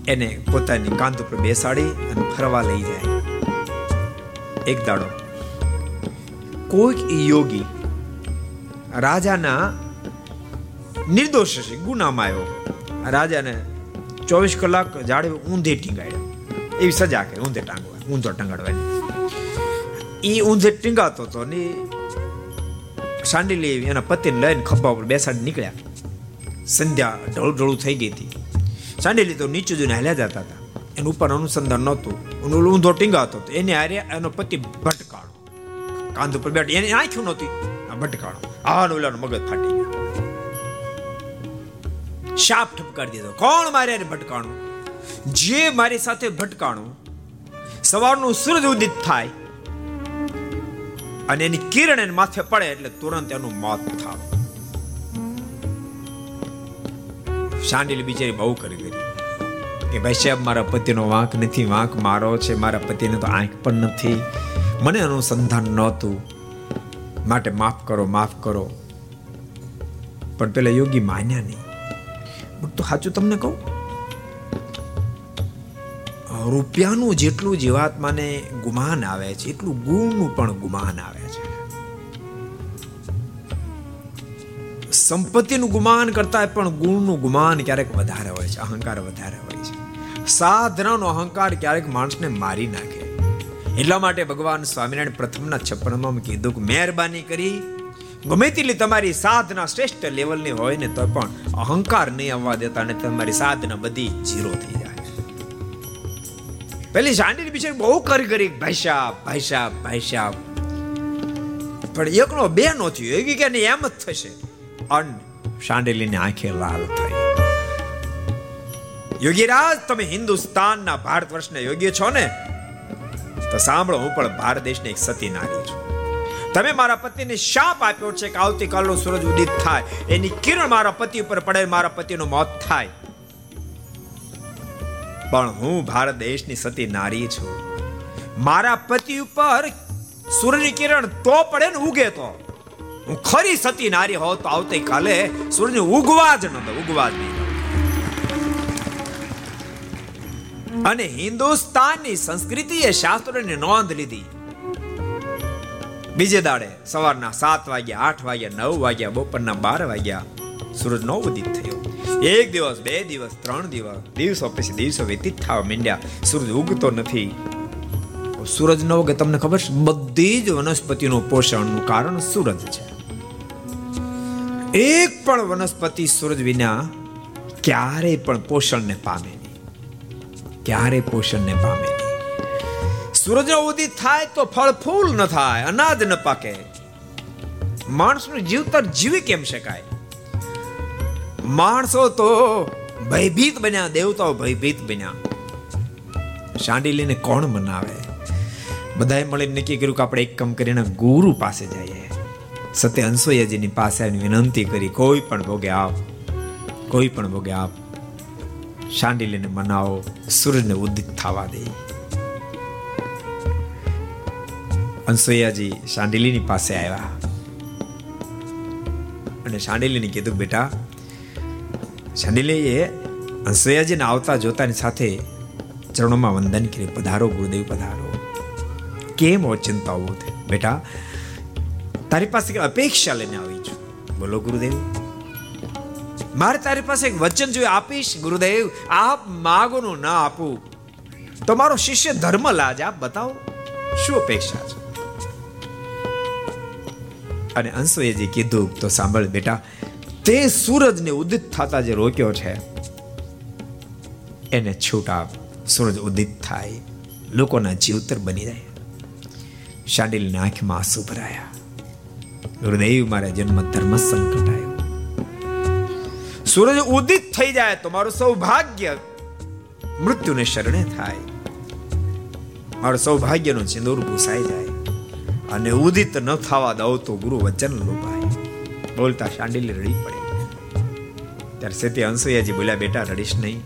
એને પોતાની કાંધ ઉપર બેસાડી અને ફરવા લઈ જાય. એક દાડો. કોઈક યોગી રાજાના નિર્દોષ છે, ગુનામાં આવ્યો. રાજાને ચોવીસ કલાક જાડે ઊંધે ટીંગાડ્યા. એવી સજા કરી, ઊંધે ટાંગવા, ઊંધો ટંગાડવાની. એ ઊંધે ટીંગાતો હતો ને સાંડીલી એના પતિને લઈને ખભા ઉપર બેસાડી નીકળ્યા. સંધ્યા ઢળું ઢળું થઈ ગઈ હતી. સાંડેલી લીધો, નીચે જોઈને હાલ્યા જતા હતા. એનું ઉપર અનુસંધાન નહોતું. ઊંધો ટીંગાતો હતો. એને હારે એનો પતિ ભટકાળો કાંધ ઉપર બેઠ. એની આંખ્યું નહોતી. આ ભટકાણો. આ ઓલાનો મગજ ફાટી ગયો. શાપ ઠપકારી દીધો. કોણ મારે એને ભટકાણું? જે મારી સાથે ભટકાણું, સવારનું સૂરજ ઉદિત થાય અને એની કિરણ એને માથે પડે એટલે તુરંત એનું મોત થાય. શાંડિલ બિચારી બહુ કરી કરી કે ભાઈ સાહેબ, મારા પતિનો વાંક નથી, વાંક મારો છે, મારા પતિને તો આંખ પણ નથી. મને અનુસંધાન નહોતું. માટે માફ કરો માફ કરો. પણ પેલા યોગી માન્યા નહીં. તો સાચું તમને કહું? રૂપિયાનું જેટલું જીવાત્માને ગુમાન આવે છે, એટલું ગુણનું પણ ગુમાન આવે છે. સંપત્તિનું ગુમાન કરતા પણ ગુણનું ગુમાન ક્યારેક વધારે હોય છે, અહંકાર વધારે હોય છે. સાધનાનો અહંકાર ક્યારેક માણસને મારી નાખે. એટલા માટે ભગવાન સ્વામિનારાયણ પ્રથમના છપ્પનમાં કીધું કે મહેરબાની કરી, ગમે તેટલી તમારી સાધના શ્રેષ્ઠ લેવલની હોય ને તો પણ અહંકાર નહીં આવવા દેતા અને તમારી સાધના બધી જીરો થઈ જાય. પેલી શાંતિ બિચારી બહુ કરી કરી, ભાઈ સાહેબ ભાઈ સાહેબ ભાઈ સાહેબ પણ એકનો બે નો થયો, એવી કે એમ જ થશે. અન શાંડેલીની આંખે લાલ થઈ. યોગીરાજ, તમે હિન્દુસ્તાનના ભારત વર્ષના યોગ્ય છો ને? તો સાંભળો, હું પણ ભારત દેશની એક સતી નારી છું. તમે મારા પતિને શાપ આપ્યો છે કે આવતીકાલનો સૂરજ ઉદિત થાય. એની કિરણ મારા પતિ ઉપર પડે, મારા પતિનું મોત થાય. પણ હું ભારત દેશની સતી નારી છું. મારા પતિ ઉપર સૂર્યની કિરણ તો પડે ને ઉગે તો. હું ખરી સતી નારી હોત તો આવતીકાલે સૂર્ય ઉગવા જ ન દો ઉગવા જ નહીં. અને હિન્દુસ્તાનની સંસ્કૃતિએ શાસ્ત્રોની નોંધ લીધી. બીજે દાડે સવારના સાત વાગ્યા, આઠ વાગ્યા, નવ વાગ્યા, બપોરના બાર વાગ્યા સૂરજ નો ઉદિત થયો. એક દિવસ, બે દિવસ, ત્રણ દિવસ, દિવસો પછી દિવસો વ્યતીત થવા માંડ્યા. સૂરજ ઉગતો નથી. સૂરજ ન ઉગે તમને ખબર છે? બધી જ વનસ્પતિનું પોષણનું કારણ સૂરજ છે. એક પણ વનસ્પતિ સૂરજ વિના ક્યારેય પણ પોષણને પામે. ક્યારે પોષણને પામે નહીં. સૂરજનો ઉદિત થાય તો ફળ ફૂલ ન થાય, અનાજ ન પાકે. માણસનું જીવતર જીવી કેમ શકાય? માણસો તો ભયભીત બન્યા, દેવતાઓ ભયભીત બન્યા. શાંડિલીને કોણ મનાવે? બધાએ મળીને નક્કી કર્યું કે આપણે એક કામ કરીને ગુરુ પાસે જઈએ. સત્ય અંસોયાજીની પાસે આવીને વિનંતી કરી, કોઈ પણ ભોગે આપ કોઈ પણ ભોગે આપ શાંડિલીને મનાવો સૂરજને ઉદિત થવા દે. અંસોયાજી શાંડિલીની પાસે આવ્યા. અને શાંડિલીને કીધું, બેટા શાંડિલીએ અંસોયાજીને આવતા જોતાની સાથે ચરણોમાં વંદન કરી, પધારો, ગુરુદેવ, પધારો. કેમ ઓચિંતા ઊભો બેટા, તારી પાસે અપેક્ષા લઈને આવી છું. બોલો, ગુરુદેવ. મારે તારી પાસે એક વચન જોઈએ આપીશ, ગુરુદેવ. આપ માગોનું ના આપું. તો શિષ્ય ધર્મ લાજ આપ બતાવો, શું અપેક્ષા છે? અને અંશુએજી કીધું, તો સાંભળ બેટા, તે સૂરજને ઉદિત થતા જે રોક્યો છે, એને છૂટ આપ. સૂરજ ઉદિત થાય. લોકોના જીવતર બની જાય. શાંડિલની આંખમાં આંસુ ભરાયા. ગુરુદેવ, મારા જન્મ ધર્મ સંકટ આવ્યો સૂરજ ઉદિત થઈ જાય તો મારું સૌભાગ્ય મૃત્યુને શરણે થાય. મારું સૌભાગ્યનું સિંદૂર ભૂસાઈ જાય અને ઉદિત ન થવા દઉં તો ગુરુ વચન લોપાય. બોલતા શાંડિલી રડી પડે. ત્યારે સેતી અંસુયાજી બોલ્યા, બેટા, રડીશ નહીં.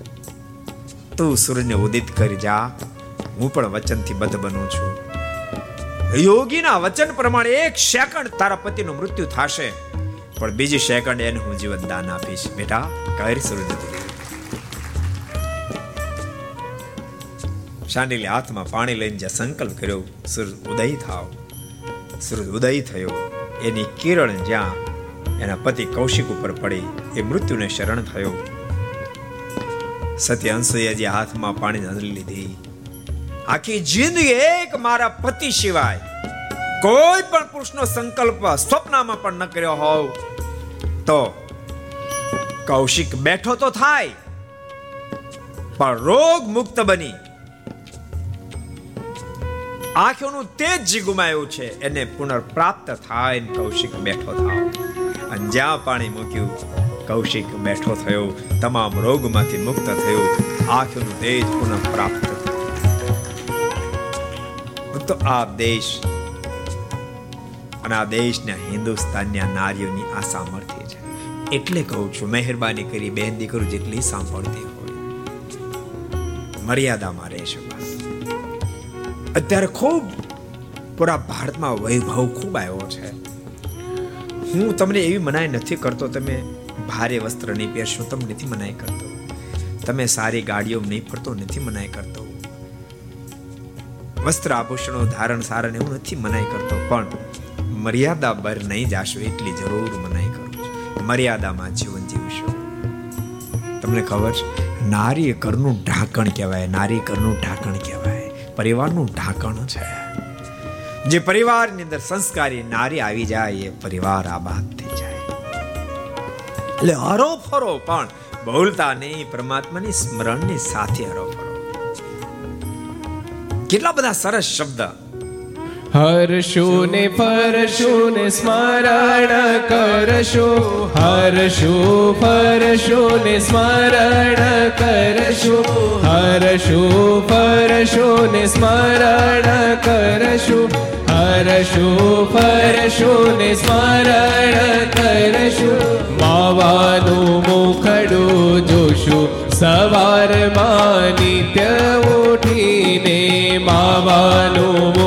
તું સૂરજને ઉદિત કરી જા. હું પણ વચનથી બદ્ધ બનું છું. યોગીના વચન પ્રમાણે એક સેકન્ડ તારા પતિનું મૃત્યુ થશે. પણ બીજી સેકન્ડ એને હું જીવન દાન આપીશ. બેટા કર સૂરજ શાંડિલે હાથમાં પાણી લઈને જે સંકલ્પ કર્યો, સૂરજ ઉદય થાવ. સૂરજ ઉદય થયો. એની કિરણ જ્યાં એના પતિ કૌશિક ઉપર પડી, એ મૃત્યુને શરણ થયો. સત્ય જે હાથમાં પાણી નજરી લીધી, આખી જિંદગી એક મારા પતિ સિવાય કોઈ પણ પુરુષનો સંકલ્પ સ્વપ્નમાં પણ ન કર્યો હોવ તો કૌશિક બેઠો તો થાય, પણ રોગ મુક્ત બની. આંખોનું તેજ જે ગુમાયું છે, એને પુનર્પ્રાપ્ત થાય કૌશિક બેઠો થાવ. અને જ્યાં પાણી મૂક્યું, કૌશિક બેઠો થયો, તમામ રોગમાંથી મુક્ત થયો, આંખોનું તેજ પુનઃ પ્રાપ્ત તો આ દેશ અને આ દેશના હિન્દુસ્તાનના નારીઓની આ સામર્થ્ય છે. એટલે કહું છું, મહેરબાની કરી બહેન દીકરો જેટલી સાંભળતી હોય. મર્યાદામાં રહેશે અત્યારે ખૂબ પૂરા ભારતમાં વૈભવ ખૂબ આવ્યો છે. હું તમને એવી મનાઈ નથી કરતો, તમે ભારે વસ્ત્ર નહીં પહેરશો તમને નથી મનાઈ કરતો. તમે સારી ગાડીઓ નહીં ફરતો નથી મનાઈ કરતો. વસ્ત્ર આભૂષણો ધારણ સારણ એવું નથી મનાઈ કરતો, પણ મર્યાદા બર નહીં જાશો એટલી જરૂર મનાઈ કરું મર્યાદામાં જીવન જીવશો. તમને ખબર છે? નારી ઘરનું ઢાંકણ કહેવાય, નારી ઘરનું ઢાંકણ કહેવાય. પરિવારનું ઢાંકણ છે. જે પરિવારની અંદર સંસ્કારી નારી આવી જાય, એ પરિવાર આબાદ થઈ જાય. એટલે હરો ફરો પણ ભૂલતા નહીં, પરમાત્માની સ્મરણની સાથે હરો ફરો કેટલા બધા સરસ શબ્દ હર્ષો ને ફરશો ને સ્મરણ કરશો. હર્ષો ફરશો ને સ્મરણ કરશો. હર્ષો ફરશો ને સ્મરણ કરશો. હર્ષો ફરશો ને સ્મરણ કરશો. માવાનું મુખડું જોશું. સવારમાં નિત્ય ઉઠીને માવાનું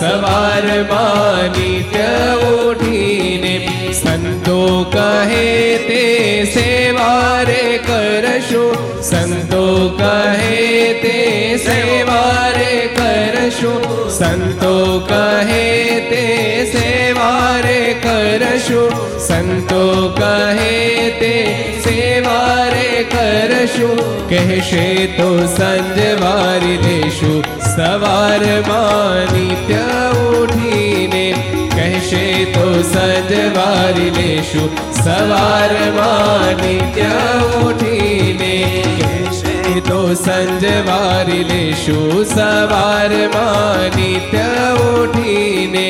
સવારમાં નિત્ય ઉઠીને સંતો કહે તે સેવારે કરશો સંતો કહે તે સેવારે કરશો સંતો કહે તે સેવારે કરશો સંતો કહે તે સેવારે કરશું કહેશે તો સંજવારી લેશું સવારમાં નિત્ય ઉઠીને કહેશે તો સજવારી લેશું સવારમાં નિત્ય ઉઠીને કહેશે તો સંજવારી લેશું સવારમાં નિત્ય ઉઠીને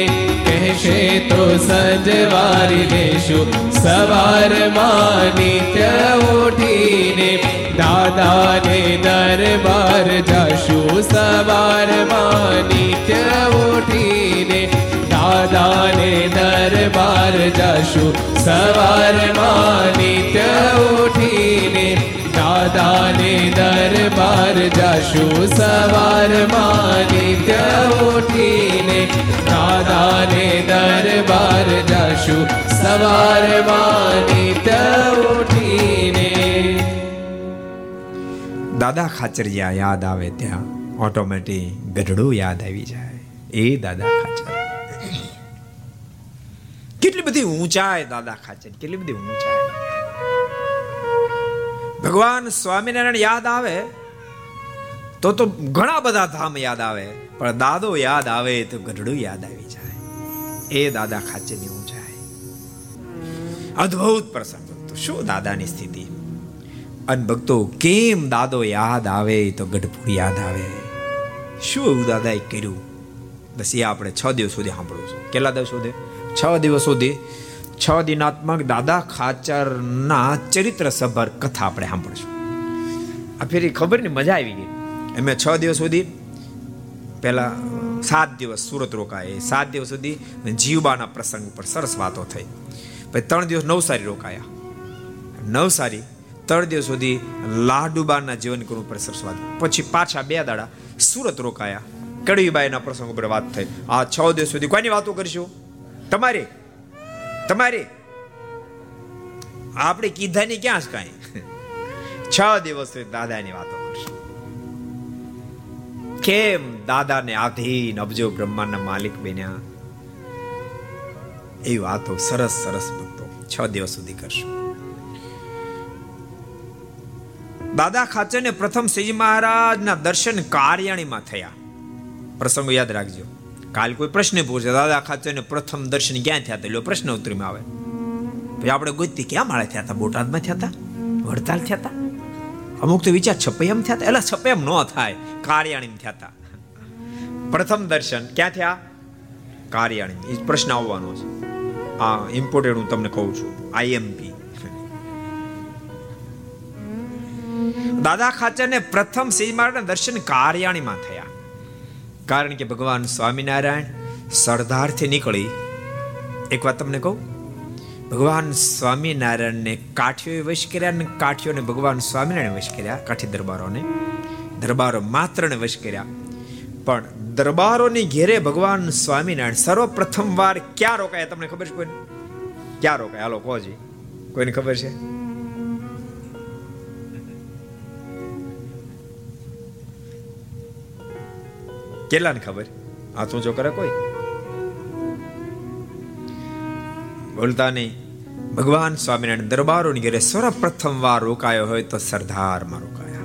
કહેશે તો સંજવારી લેશું સવારમાં નિત્ય ઉઠીને દાદાને દરબાર જશું સવારમાં નિત્ય ઉઠીને દાદાને દરબાર જશું સવારમાં નિત્ય ઉઠીને દાદાને દરબાર જશું સવારમાં નિત્ય ઉઠીને દાદાને દરબાર જશું સવારમાં નિત્ય ઉઠીને દાદા ખાચરિયા યાદ આવે ત્યાં ઓટોમેટિક ગઢડું યાદ આવી જાય. એ દાદા ખાચર કેટલી બધી ઊંચાઈ દાદા ખાચર, કેટલી બધી ઊંચાઈ. ભગવાન સ્વામિનારાયણ યાદ આવે, તો તો ઘણા બધા ધામ યાદ આવે, પણ દાદો યાદ આવે તો ગઢડું યાદ આવી જાય. એ દાદા ખાચરની ઊંચાઈ. અદ્ભુત પ્રસંગ તો શું દાદાની સ્થિતિ? અને ભક્તો, કેમ દાદો યાદ આવે તો ગઢપુર યાદ આવે? શું એવું દાદાએ કર્યું? બસ એ આપણે છ દિવસ સુધી સાંભળવું છે. કેટલા દિવસ સુધી? છ દિવસ સુધી. છ દિનાત્મક દાદા ખાચરના ચરિત્ર સભર કથા આપણે સાંભળશું. આ ફેરી ખબર ને મજા આવી ગઈ. અમે છ દિવસ સુધી, પહેલા સાત દિવસ સુરત રોકાય, સાત દિવસ સુધી જીવબાના પ્રસંગ ઉપર સરસ વાતો થઈ. પછી ત્રણ દિવસ નવસારી રોકાયા. નવસારી ત્રણ દિવસ સુધી લાડુબાના જીવન કરવું પર સરસ્વાદ પછી પાછા બે દાડા સુરત રોકાયા. કડવીબાઈના પ્રસંગ ઉપર વાત થઈ. આ છ દિવસ સુધી કોની વાતો કરીશું? તમારી? તમારી? આપણે કીધાની ક્યાં છે કાંઈ? છ દિવસ સુધી દાદાની વાતો કરીશું. કેમ દાદાને આધીન અબજો બ્રહ્માંડના માલિક બન્યા? એ વાતો સરસ સરસ ભક્તો છ દિવસ સુધી કરશું. દાદા ખાચરને પ્રથમ શ્રીજી મહારાજના દર્શન કાર્યાણીમાં થયા. પ્રસંગો યાદ રાખજો. કાલ કોઈ પ્રશ્ન પૂછે, દાદા ખાચરને પ્રથમ દર્શન ક્યાં થયા? હતા પ્રશ્ન ઉતરીમાં આવે. પછી આપણે ગોતી ક્યાં માળે થયા હતા બોટાદમાં થયા હતા વડતાલ થયા હતા અમુક તો વિચાર છપૈયમ થયા હતા એટલે એમ ન થાય. કાર્યાણી થયા હતા પ્રથમ દર્શન ક્યાં થયા? કાર્યાણી એ પ્રશ્ન આવવાનો છે. આ ઇમ્પોર્ટેન્ટ હું તમને કહું છું. આઈએમપી દાદા ખાચરને પ્રથમ શ્રી મહારાજના દર્શન કાર્યાણીમાં થયા. કારણ કે ભગવાન સ્વામિનારાયણ સરદારથી નીકળી. એક વાત તમને કહું? ભગવાન સ્વામિનારાયણને કાઠીઓએ વશ કર્યા અને કાઠીઓને ભગવાન સ્વામિનારાયણ વશ કર્યા, કાઠી દરબારોને. દરબારો માત્રને વશ કર્યા. પણ દરબારોની ઘેરે ભગવાન સ્વામિનારાયણ સર્વપ્રથમ વાર ક્યાં રોકાયા? તમને ખબર છે કોઈને? ક્યાં રોકાયા? હાલો કોજી કોઈને ખબર છે? કેટલાને ખબર? હાથ ઊંચો કરે કોઈ? બોલતા નહીં. ભગવાન સ્વામિનારાયણ દરબારોની ઘરે સર્વપ્રથમ વાર રોકાયો હોય તો સરદારમાં રોકાયા.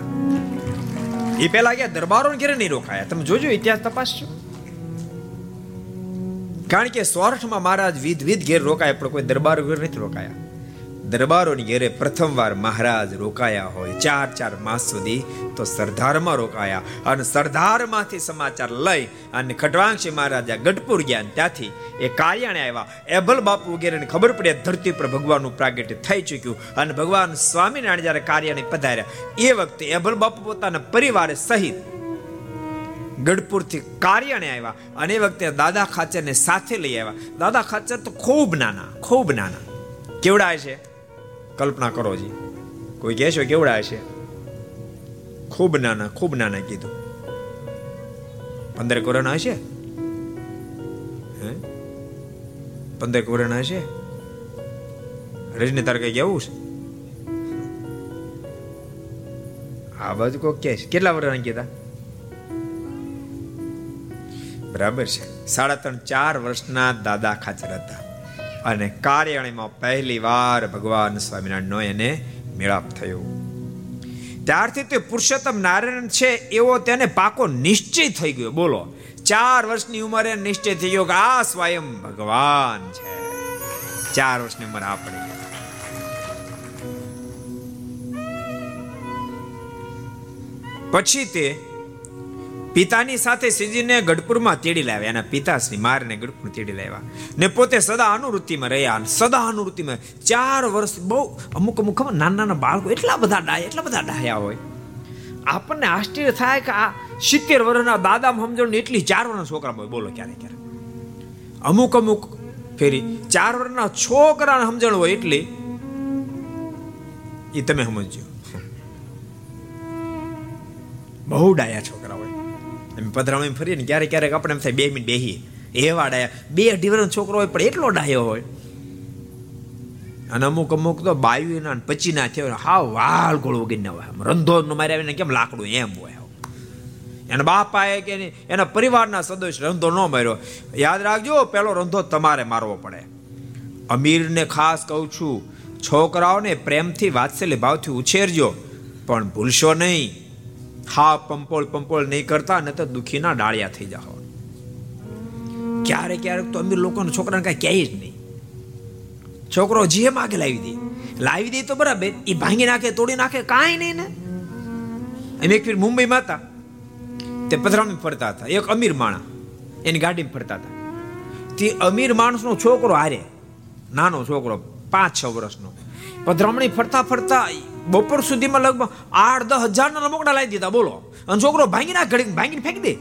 એ પેલા ગયા દરબારોની ઘરે નહીં રોકાયા. તમે જોજો, ઇતિહાસ તપાસજો. કારણ કે સોરઠમાં મહારાજ વિધ વિધ ઘેર રોકાયા, પણ કોઈ દરબાર ઘેર નથી રોકાયા. દરબારોની ઘેરે પ્રથમવાર મહારાજ રોકાયા હોય, ચાર ચાર માસ સુધી તો સરદારમાં રોકાયા અને સરદારમાંથી સમાચાર લઈ અને ખટવાંશી મહારાજા ગઢપુર ગયા ત્યાંથી એ કાર્યાણે આવ્યા. એભલ બાપુ વગેરેને ખબર પડી ધરતી પર ભગવાનનું પ્રાગટ્ય થઈ ચૂક્યું અને ભગવાન સ્વામિનારાયણ જ્યારે કાર્યાણે પધાર્યા, એ વખતે એભલ બાપુ પોતાના પરિવાર સહિત ગઢપુરથી કાર્યાણે આવ્યા અને એ વખતે દાદા ખાચરને સાથે લઈ આવ્યા. દાદા ખાચર તો ખૂબ નાના ખૂબ નાના. કેવડાય છે? કલ્પના કરો જી. કોઈ કહેશો કેવડા છે ખૂબ નાના ખૂબ નાના કીધું. પંદર કોરોના હશે? હે? પંદર કોરોના હશે? રજની તારે કઈ કેવું છે? આ બાજુ કોઈ કે કેટલા વર્ષના કીધા? બરાબર છે. સાડા ત્રણ, ચાર વર્ષના દાદા ખાચર હતા. અને કાર્યાણીમાં પહેલી વાર ભગવાન સ્વામિનારાયણનો એને મેળાપ થયો. ત્યારથી તે પુરુષોત્તમ નારાયણ છે એવો તેને પાકો નિશ્ચય થઈ ગયો. બોલો, ચાર વર્ષની ઉંમરે નિશ્ચય થઈ ગયો કે આ સ્વયં ભગવાન છે. ચાર વર્ષની ઉંમર આપણે પછી તે પિતાની સાથે સીજીને ગઢપુરમાં તેડી લાવ્યા એના પિતાશ્રી મારને ગઢપુર તેડી લાવ્યા. ને પોતે સદા અનુવૃત્તિમાં રહ્યા સદા અનુવૃત્તિમાં ચાર વર્ષ બહુ અમુક અમુક ખબર નાના નાના બાળકો એટલા બધા ડાયા એટલા બધા ડાયા હોય. આપણને આશ્ચર્ય થાય કે આ સિત્તેર વર્ષના દાદા સમજણ એટલી ચાર વર્ષના છોકરા હોય. બોલો ક્યારે ક્યારે. અમુક અમુક ફેરી ચાર વર્ષના છોકરાને સમજણ હોય એટલી એ તમે સમજો બહુ ડાયા છોકરા હોય એમ પધરામણી ફરીએ ને ક્યારેક ક્યારેક આપણે એમ થાય, બે મિનિટ બેહીએ એવા ડાયા બે અઢી છોકરો હોય, પણ એટલો ડાયો હોય. અને અમુક અમુક તો બાવીના પચીના થયો હાવ વાલ ગોળ વગર હોય. રંધો રંધો મારે આવીને કેમ લાકડું એમ હોય એના બાપાએ કે એના પરિવારના સદસ્ય રંધો ન માર્યો. યાદ રાખજો, પેલો રંધો તમારે મારવો પડે. અમીરને ખાસ કહું છું, છોકરાઓને પ્રેમથી વાત્સલ્ય ભાવથી ઉછેરજો, પણ ભૂલશો નહીં. હા પંપોળ પંપોળ નહીં કરતા ને તો દુખીના ડાળિયા થઈ જાઓ. ક્યારેક ક્યારેક તો અમીર લોકોના છોકરાને કાંઈ ક્યાંય જ નહીં. છોકરો જે માગે લાવી દે. લાવી દે તો બરાબર, એ ભાંગી નાખે, તોડી નાખે, કાંઈ નહીં ને. એમ એક ફીર મુંબઈમાં હતા. તે પધરામણી ફરતા હતા. એક અમીર માણા એની ગાડીમાં ફરતા હતા. તે અમીર માણસનો છોકરો હારે, નાનો છોકરો, પાંચ, છ વર્ષનો. પધરામણી ફરતા ફરતા બપોર સુધીમાં લગભગ આઠ, દસ હજારના રમકડા લાવી દીધા, બોલો. અને છોકરો ભાંગી ના ઘડી ભાંગીને ફેંકી દે.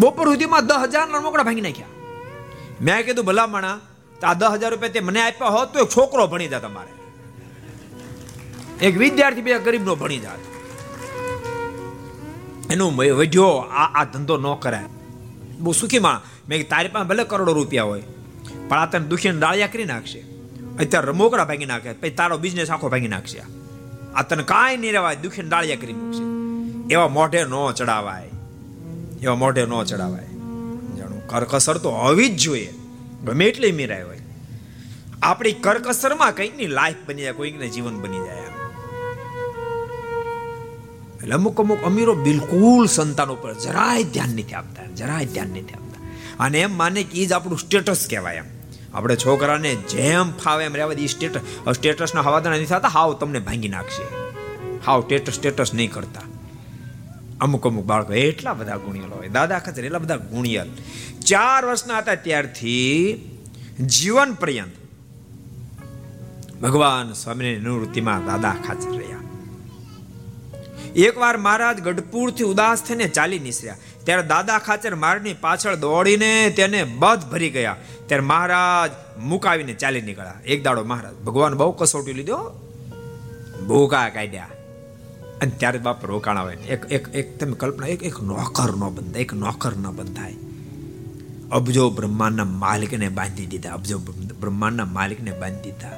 બપોર સુધીમાં દસ હજારના રમકડા ભાંગી નાખ્યા. મેં કીધું, ભલા માણા, આ દસ હજાર રૂપિયા તે મને આપ્યા હોત તો એક છોકરો ભણી જાય તમારે એક વિદ્યાર્થી બે ગરીબનો ભણી જાત. એનો વધ્યો આ આ ધંધો ન કરાય. બહુ સુખી માં મેં તારી પાસે ભલે કરોડો રૂપિયા હોય, પણ આ તને દુખીને ડાળિયા કરી નાખશે. અત્યારે રમોકડા ભાંગી નાખે પછી તારો બિઝનેસ આખો ભાંગી નાખશે આ તને કાંઈ નહીં રહેવાય દુખીને ડાળિયા કરી મૂકશે એવા મોઢે ન ચડાવાય એવા મોઢે ન ચડાવાય જાણું કરકસર તો હોવી જ જોઈએ ગમે એટલી મીરાય હોય આપણી કરકસરમાં કંઈકની લાઈફ બની જાય કોઈકને જીવન બની જાય. એટલે અમુક અમુક અમીરો બિલકુલ સંતાન ઉપર જરાય ધ્યાન નથી આપતા જરાય ધ્યાન નથી આપતા અને એમ માને કે એ જ આપણું સ્ટેટસ કહેવાય એમ આપણે છોકરાને જેમ ફાવે એમ રહેવા દઈએ સ્ટેટસ સ્ટેટસના હવાદાણા નથી થતા, હાવ તમને ભાંગી નાખશે. હાવ સ્ટેટસ સ્ટેટસ નહીં કરતા. અમુક અમુક બાળકો એટલા બધા ગુણિયલ હોય. દાદા ખતર એટલા બધા ગુણિયલ. ચાર વર્ષના હતા ત્યારથી જીવન પર્યંત ભગવાન સ્વામીની નિવૃત્તિમાં દાદા ખાચર રહ્યા. એકવાર મહારાજ ગઢપુરથી ઉદાસ થઈને ચાલી નીસર્યા. ત્યારે દાદા ખાચર મારની પાછળ દોડીને તેને બધ ભરી ગયા. ત્યારે મહારાજ મુકાવીને ચાલી નીકળ્યા. એક દાડો મહારાજ, ભગવાન બહુ કસોટી લીધો, ભૂકા કાઢ્યા. અને ત્યારે બાપ રોકાણ આવે એક એક એક તમે કલ્પના, એક એક નોકર ન બંધાય એક નોકર ન બંધાય અબજો બ્રહ્માંડના માલિકને બાંધી દીધા, અબજો બ્રહ્માંડના માલિકને બાંધી દીધા.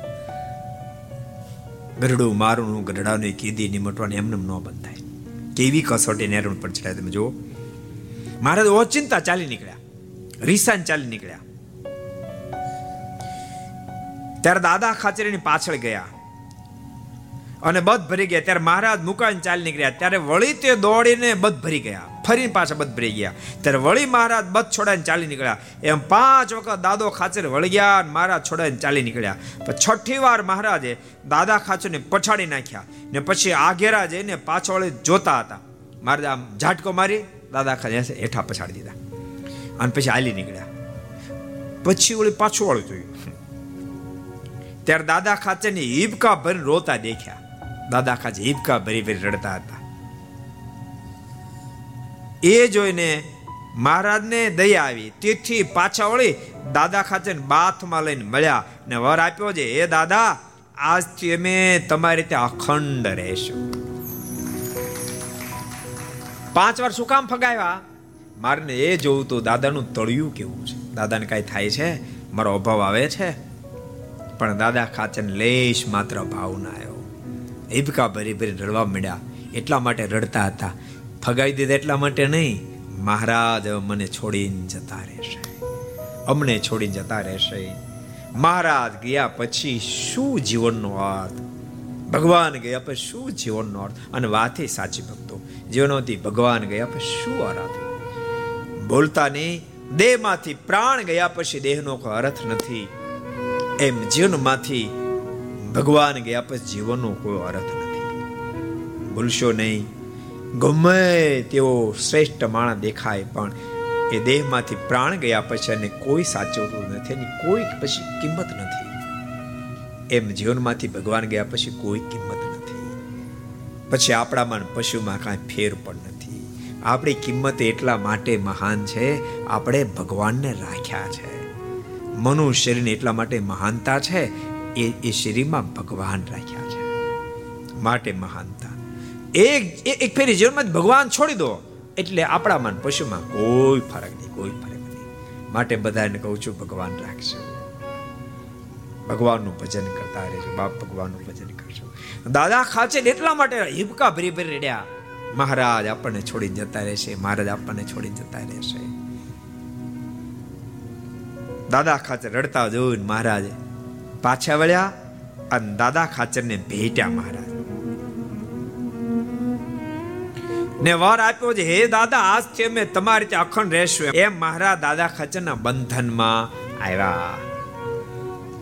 ગરડું મારું ગરડાનું કીધી, નિમટવાની, એમને ન બંધાય કેવી કસોટી નેરણ પર ચડાય તમે જુઓ. મહારાજ ઓચિંતા ચાલી નીકળ્યા. રીસાન ચાલી નીકળ્યા. ત્યારે દાદા ખાચરીની પાછળ ગયા. અને બધ ભરી ગયા. ત્યારે મહારાજ મુકાઈને ચાલી નીકળ્યા. ત્યારે વળી તે દોડીને બધ ભરી ગયા. ફરીને પાછા બધ ભરી ગયા. ત્યારે વળી મહારાજ બધ છોડાઈને ચાલી નીકળ્યા. એમ પાંચ વખત દાદો ખાચર વળી ગયા મહારાજ છોડાઈને ચાલી નીકળ્યા. પણ છઠ્ઠી વાર મહારાજે દાદા ખાચરને પછાડી નાખ્યા. ને પછી આગેરા જઈને પાછળ જોતા હતા. મહારાજ આમ ઝાટકો મારી દાદા ખાચર હેઠા પછાડી દીધા. અને પછી હાલી નીકળ્યા. પછી વળી પાછું વાળું જોયું. ત્યારે દાદા ખાચરની હિબકા ભરી રોતા દેખ્યા. દાદા ખાચે હિબકા ભરી ભરી રડતા હતા. એ જોઈને મહારાજને દયા આવી. તેથી પાછા વળી દાદા ખાચે બાથમાં લઈને મળ્યા ને વર આપ્યો છે એ દાદા, આજથી અમે તમારી રીતે અખંડ રહેશું. પાંચ વાર શું કામ ફગાવ્યા? મારને એ જોવું તો દાદાનું તળિયું કેવું છે. દાદાને કાંઈ થાય છે? મારો અભાવ આવે છે? પણ દાદા ખાચર લેશ માત્ર ભાવ ના આવ્યો હિબકા ભરી ભરી રડવા મળ્યા એટલા માટે રડતા હતા. ફગાવી દીધા એટલા માટે નહીં. મહારાજ મને છોડીને જતા રહેશે. અમને છોડીને જતા રહેશે. મહારાજ ગયા પછી શું જીવનનો અર્થ ભગવાન ગયા પછી શું જીવનનો અર્થ? અને વાતે સાચી ભક્તો. જીવનોથી ભગવાન ગયા પછી શું અર્થ બોલતા નહીં દેહમાંથી પ્રાણ ગયા પછી દેહનો કોઈ અર્થ નથી. એમ જીવનમાંથી ભગવાન ગયા પછી જીવનનો કોઈ અર્થ નથી. ભૂલશો નહીં. ગમે તેવો શ્રેષ્ઠ માણસ દેખાય, પણ એ દેહમાંથી પ્રાણ ગયા પછી અને કોઈ સાચવતું નથી, એની કોઈ પછી કિંમત નથી. એમ જીવનમાંથી ભગવાન ગયા પછી કોઈ કિંમત નથી. પછી આપણામાં મન પશુમાં કાંઈ ફેર પણ નથી. આપણી કિંમત એટલા માટે મહાન છે, આપણે ભગવાનને રાખ્યા છે. મનુષ્ય શરીરને એટલા માટે મહાનતા છે, એ એ શરીરમાં ભગવાન રાખ્યા છે. માટે મહાનતા. એક એક ફેરી જીવનમાં ભગવાન છોડી દો, એટલે આપણામાં મન પશુમાં કોઈ ફરક નહીં, કોઈ ફરક નહીં. માટે બધાને કહું છું, ભગવાન રાખજો. ભગવાનનું ભજન કરતા રહેજો બાપ ભગવાનનું ભજન કરજો દાદા ખાચે એટલા માટે હિબકા ભરી ભરી રેડ્યા. મહારાજ આપણને છોડી જતા રહેશે, મહારાજ આપણને છોડી જતા રહેશે. દાદા ખાચર રડતા જોઈને મહારાજ પાછા વળ્યા અને દાદા ખાચરને ભેટ્યા મહારાજ. ને વર આપ્યો છે, હે દાદા, આજ છે મેં તમારી ત્યાં અખંડ રહેશું. એમ મહારાજ દાદા ખાચરના બંધનમાં આવ્યા.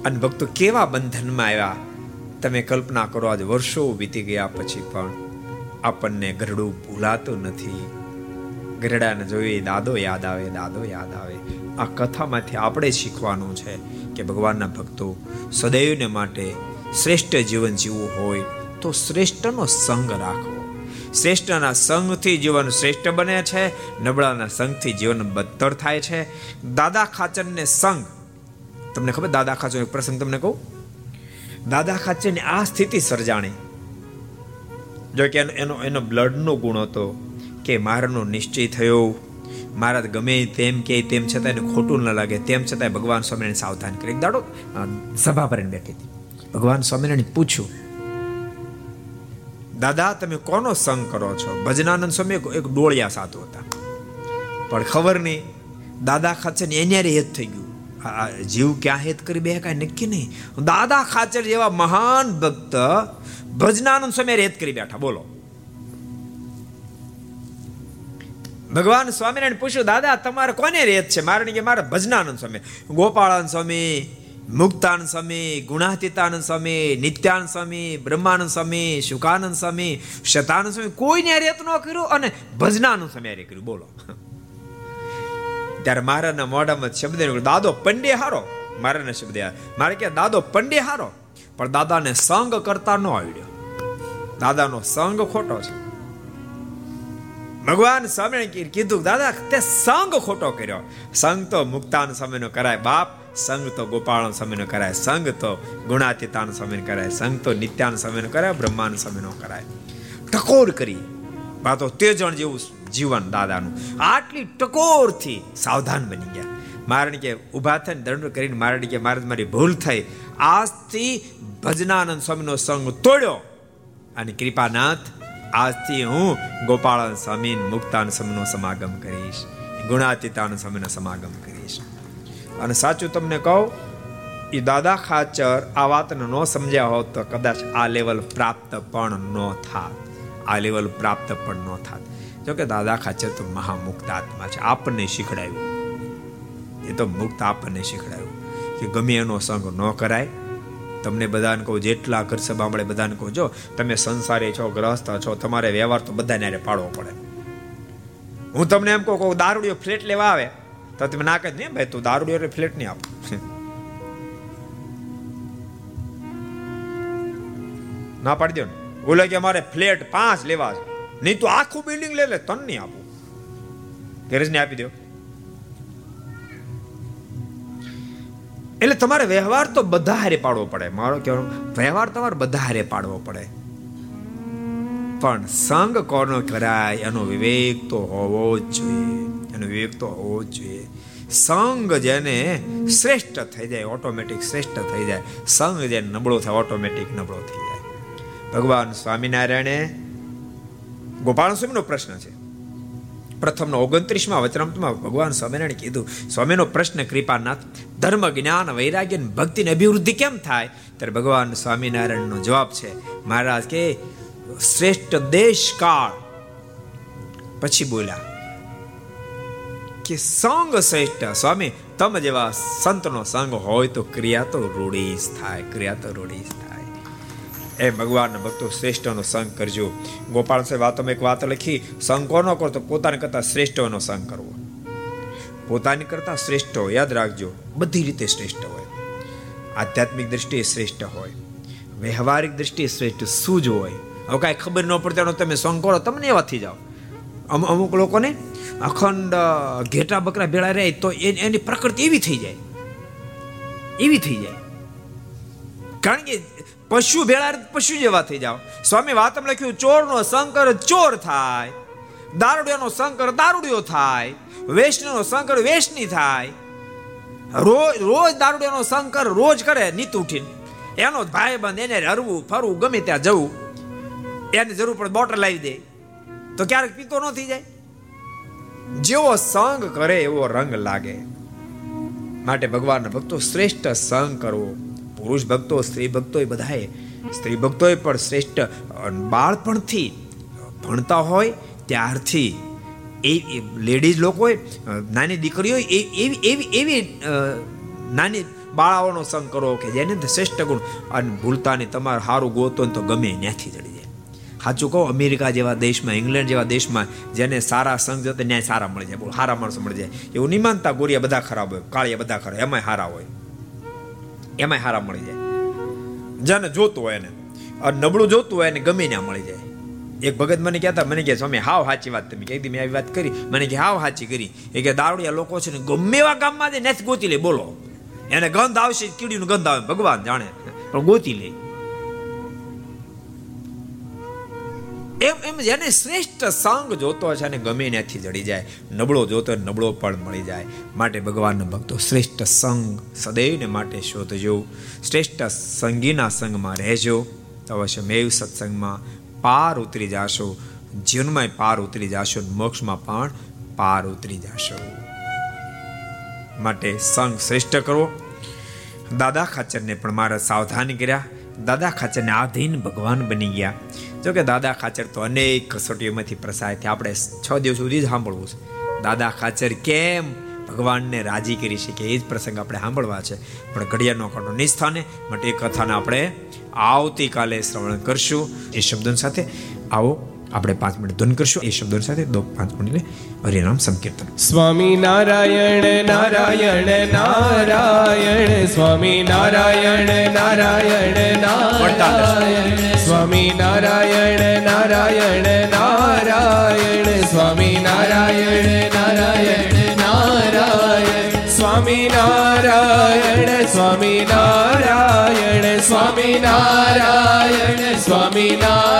અને ભક્તો કેવા બંધનમાં આવ્યા? તમે કલ્પના કરો, આજ વર્ષો વીતી ગયા પછી પણ આપણને ગરડું ભૂલાતું નથી. ગરડાને જોઈએ દાદો યાદ આવે, દાદો યાદ આવે. આ કથામાંથી આપણે શીખવાનું છે કે ભગવાનના ભક્તો સદૈવને માટે શ્રેષ્ઠ જીવન જીવવું હોય તો શ્રેષ્ઠનો સંગ રાખવો. શ્રેષ્ઠના સંગથી જીવન શ્રેષ્ઠ બને છે, નબળાના સંગથી જીવન બદતર થાય છે. દાદા ખાચરને સંગ તમને ખબર દાદા ખાચો એક પ્રસંગ તમને કહું? દાદા ખાચરની આ સ્થિતિ સર્જાણી. જો કે એનો એનો બ્લડનો ગુણ હતો કે મારાનો નિશ્ચય થયો. મારા ગમે તેમ કે તેમ છતાં એને ખોટું ન લાગે. તેમ છતાંય ભગવાન સ્વામિનારાયણ સાવધાન કરી. એક દાડો સભા પર બેઠી હતી. ભગવાન સ્વામિનારાયણ પૂછ્યું, દાદા, તમે કોનો સંગ કરો છો? ભજનાનંદ સ્વામી એક ડોળિયા સાધુ હતા. પણ ખબર નહીં, દાદા ખાચર ને એને હેત થઈ ગયું. જીવ ક્યાં હેત કરી બે કાંઈ નક્કી નહીં. દાદા ખાચર જેવા મહાન ભક્ત ભજનાનંદ સ્વામી રેત કરી બેઠા. બોલો. ભગવાન સ્વામિનારાયણ પૂછ્યું, દાદા, તમારે કોને રેત છે? મારે કે મારે ભજનાનંદ સ્વામી. ગોપાળાનંદ સ્વામી, મુક્તાનંદ સ્વામી, ગુણાતીતાનંદ સ્વામી, નિત્યાનંદ સ્વામી, બ્રહ્માનંદ સ્વામી, શુકાનંદ સ્વામી, શતાનંદ સ્વામી, કોઈને રેત ન કર્યું અને ભજનાનંદ સ્વામી કર્યું. બોલો. ત્યારે મારાના મોઢામાં શબ્દ દાદો પંડે હારો. મારાના શબ્દ મારે કે દાદો પંડે હારો. પણ દાદાને સંગ કરતા ન આવડ્યો. દાદાનો સંગ ખોટો છે. ભગવાન સ્વામિનારાયણ કીધું, દાદા, તે સંગ ખોટો કર્યો. સંગ તો મુક્તાન સ્વામીનો કરાય, બાપ. સંગ તો ગોપાલ સ્વામીનો કરાય, સંગ તો ગુણાતીતાન સ્વામીનો કરાય, સંગ તો નિત્યાન સ્વામીનો કરાય, બ્રહ્માન સ્વામીનો કરાય. ટકોર કરી વાતો તેજણ જેવું જીવન દાદાનું. આટલી ટકોરથી સાવધાન બની ગયા. મારણ કે ઊભા થઈને દંડ કરીને મારણ કે મારે મારી ભૂલ થઈ. આજથી ભજનાનંદ સ્વામીનો સંગ તોડ્યો. અને કૃપાનાથ, આજથી હું ગોપાળન સ્વામી મુક્તાન સ્વામીનો સમાગમ કરીશ. ગુણાતીતાન સ્વામીનો સમાગમ કરીશ. અને સાચું તમને કહું, એ દાદા ખાચર આ વાતને ન સમજ્યા હોત તો કદાચ આ લેવલ પ્રાપ્ત પણ ન થાત. આ લેવલ પ્રાપ્ત પણ ન થાત. જોકે દાદા ખાચર તો મહામુક્ત આત્મા છે, આપણને શીખડાયું. એ તો મુક્ત આપણને શીખડાયું કે ગમે એનો સંગ ન કરાય. તમને બધાને કહું, જેટલા ઘર સભા બધાને કહું, જો તમે સંસારી છો, ગ્રહસ્થ છો, તમારે વ્યવહાર તો બધાને પાડવો પડે. હું તમને એમ કહું દારૂડિયો ફ્લેટ લેવા આવે, તો તમે ના કહે નહીં ભાઈ, તું દારૂડિયો ફ્લેટ નહીં આપ. ના પાડી દો ને. બોલે કે અમારે ફ્લેટ પાંચ લેવા છે. નહીં તો આખું બિલ્ડિંગ લે લે તન નહીં આપું. ગેરેજ ને આપી દો. એટલે તમારે વ્યવહાર તો બધા હારે પાડવો પડે. મારો કહેવાનો વ્યવહાર તમારે બધા હારે પાડવો પડે. પણ સંગ કોનો કરાય? એનો વિવેક તો હોવો જ જોઈએ. એનો વિવેક તો હોવો જ જોઈએ. સંગ જેને શ્રેષ્ઠ થઈ જાય ઓટોમેટિક શ્રેષ્ઠ થઈ જાય. સંગ જેને નબળો થાય ઓટોમેટિક નબળો થઈ જાય. ભગવાન સ્વામિનારાયણે ગોપાલ સ્વામીનો પ્રશ્ન છે. પ્રથમનો ઓગણત્રીસમાં વચનામતમાં ભગવાન સ્વામિનારાયણ કીધું, સ્વામીનો પ્રશ્ન કૃપાનાથ, ધર્મ, જ્ઞાન, વૈરાગ્ય ભક્તિની અભિવૃદ્ધિ કેમ થાય? ત્યારે ભગવાન સ્વામિનારાયણનો જવાબ છે, મહારાજ કે, શ્રેષ્ઠ દેશ કાળ પછી બોલ્યા, કે સંગ શ્રેષ્ઠ, સ્વામી, તમ જેવા સંતનો સંગ હોય તો ક્રિયા તો રૂઢી થાય, ક્રિયા તો રૂઢી થાય. એ ભગવાનના ભક્તો શ્રેષ્ઠનો સંગ કરજો. ગોપાલ સાહેબ વાતોમાં એક વાત લખી, સંગ કોનો કરો તો પોતાને કરતા શ્રેષ્ઠનો સંગ કરવો. પોતાની કરતા શ્રેષ્ઠ યાદ રાખજો, બધી રીતે શ્રેષ્ઠ હોય. આધ્યાત્મિક દ્રષ્ટિએ શ્રેષ્ઠ હોય. વ્યવહારિક દ્રષ્ટિએ શ્રેષ્ઠ શું જ હોય? હવે કાંઈ ખબર ન પડતી તમે સંગ કરો, તમને એવાથી જાઓ. જાઓ અમુક લોકોને અખંડ ઘેટા બકરા ભેળા રહે તો એની પ્રકૃતિ એવી થઈ જાય. એવી થઈ જાય. કારણ કે પશુ ભેળા પશુ જેવા થઈ જાઓ. સ્વામી વાતમ લખ્યું, ચોરનો શંકર ચોર થાય, દારૂડિયાનો શંકર દારૂડિયો થાય વેશનો શંકર વૈષ્ણી થાય. રોજ રોજ દારૂડિયાનો શંકર રોજ કરે, નીત ઉઠીને. એનો ભાઈ બંધ એને હરવું ફરવું, ગમે ત્યાં જવું, એને જરૂર પડે બોટલ લાવી દે. તો ક્યારેક પીતો ન થઈ જાય. જેવો સંગ કરે એવો રંગ લાગે. માટે ભગવાનના ભક્તો શ્રેષ્ઠ સંગ કરવો પુરુષ ભક્તો, સ્ત્રી ભક્તો એ બધાએ, સ્ત્રી ભક્તોએ પણ શ્રેષ્ઠ બાળપણથી ભણતા હોય ત્યારથી. એ લેડીઝ લોકોએ નાની દીકરીઓ એવી એવી એવી નાની બાળાઓનો સંગ કરો કે જેને શ્રેષ્ઠ ગુણ. અને ભૂલતાની તમારે સારું ગોતો તો ગમે ત્યાંથી ચડી જાય. સાચું કહો, અમેરિકા જેવા દેશમાં, ઇંગ્લેન્ડ જેવા દેશમાં જેને સારા સંઘ જતો ન્યાય સારા મળી જાય. સારા માણસો મળી જાય. એવું નહીં માનતા, ગોરિયા બધા ખરાબ હોય, કાળિયા બધા ખરાબ એમાંય સારા હોય. એમાંય હારા મળી જાય. જેને જોતું હોય એને. નબળું જોતું હોય એને ગમે ત્યાં મળી જાય. એક ભગત મને કહેતા, મને કહે સ્વામી, હાવ સાચી વાત તમે કહી મેં આવી વાત કરી. મને કે, હાવ સાચી કરી. એ કે, દારૂડિયા લોકો છે ને ગમે એવા ગામમાં નથી ગોતી લે, બોલો. એને ગંધ આવશે, કીડીનું ગંધ આવે, ભગવાન જાણે. પણ ગોતી લે. એમ એમ જેને શ્રેષ્ઠ સંગ જોતો છે અને ગમે ત્યાંથી જડી જાય, નબળો જોતો નબળો પણ મળી જાય. માટે ભગવાનના ભક્તો શ્રેષ્ઠ સંગ સદૈવને માટે શોધજો. શ્રેષ્ઠ સંગીના સંગમાં રહેજો. અવશ્ય મેવ સત્સંગમાં પાર ઉતરી જાશો. જીવનમાં પાર ઉતરી જાશો મોક્ષમાં પણ પાર ઉતરી જાશો. માટે સંગ શ્રેષ્ઠ કરવો. દાદા ખાચરને પણ મારા સાવધાન કર્યા. દાદા ખાચરને આધીન ભગવાન બની ગયા. જો કે દાદા ખાચર તો અનેક કસોટીઓમાંથી પ્રસાય થયા. આપણે છ દિવસ સુધી જ સાંભળવું છે. દાદા ખાચર કેમ ભગવાનને રાજી કરી શકે એ જ પ્રસંગ આપણે સાંભળવા છે. પણ ઘડિયાળનો કાંટો નિસ્થાને માટે એ કથાને આપણે આવતીકાલે શ્રવણ કરશું. એ શબ્દો સાથે આવો. આપણે પાંચ મિનિટ ધન કરશું. એ શબ્દો સાથે દો પાંચ મિનિટને હરિનામ સંકીર્તન. સ્વામી નારાયણ નારાયણ નારાયણ, સ્વામી નારાયણ નારાયણ નારાયણ, સ્વામી નારાયણ નારાયણ નારાયણ, સ્વામી નારાયણ નારાયણ નારાયણ, સ્વામી નારાયણ સ્વામી નારાયણ સ્વામી નારાયણ સ્વામી નારાયણ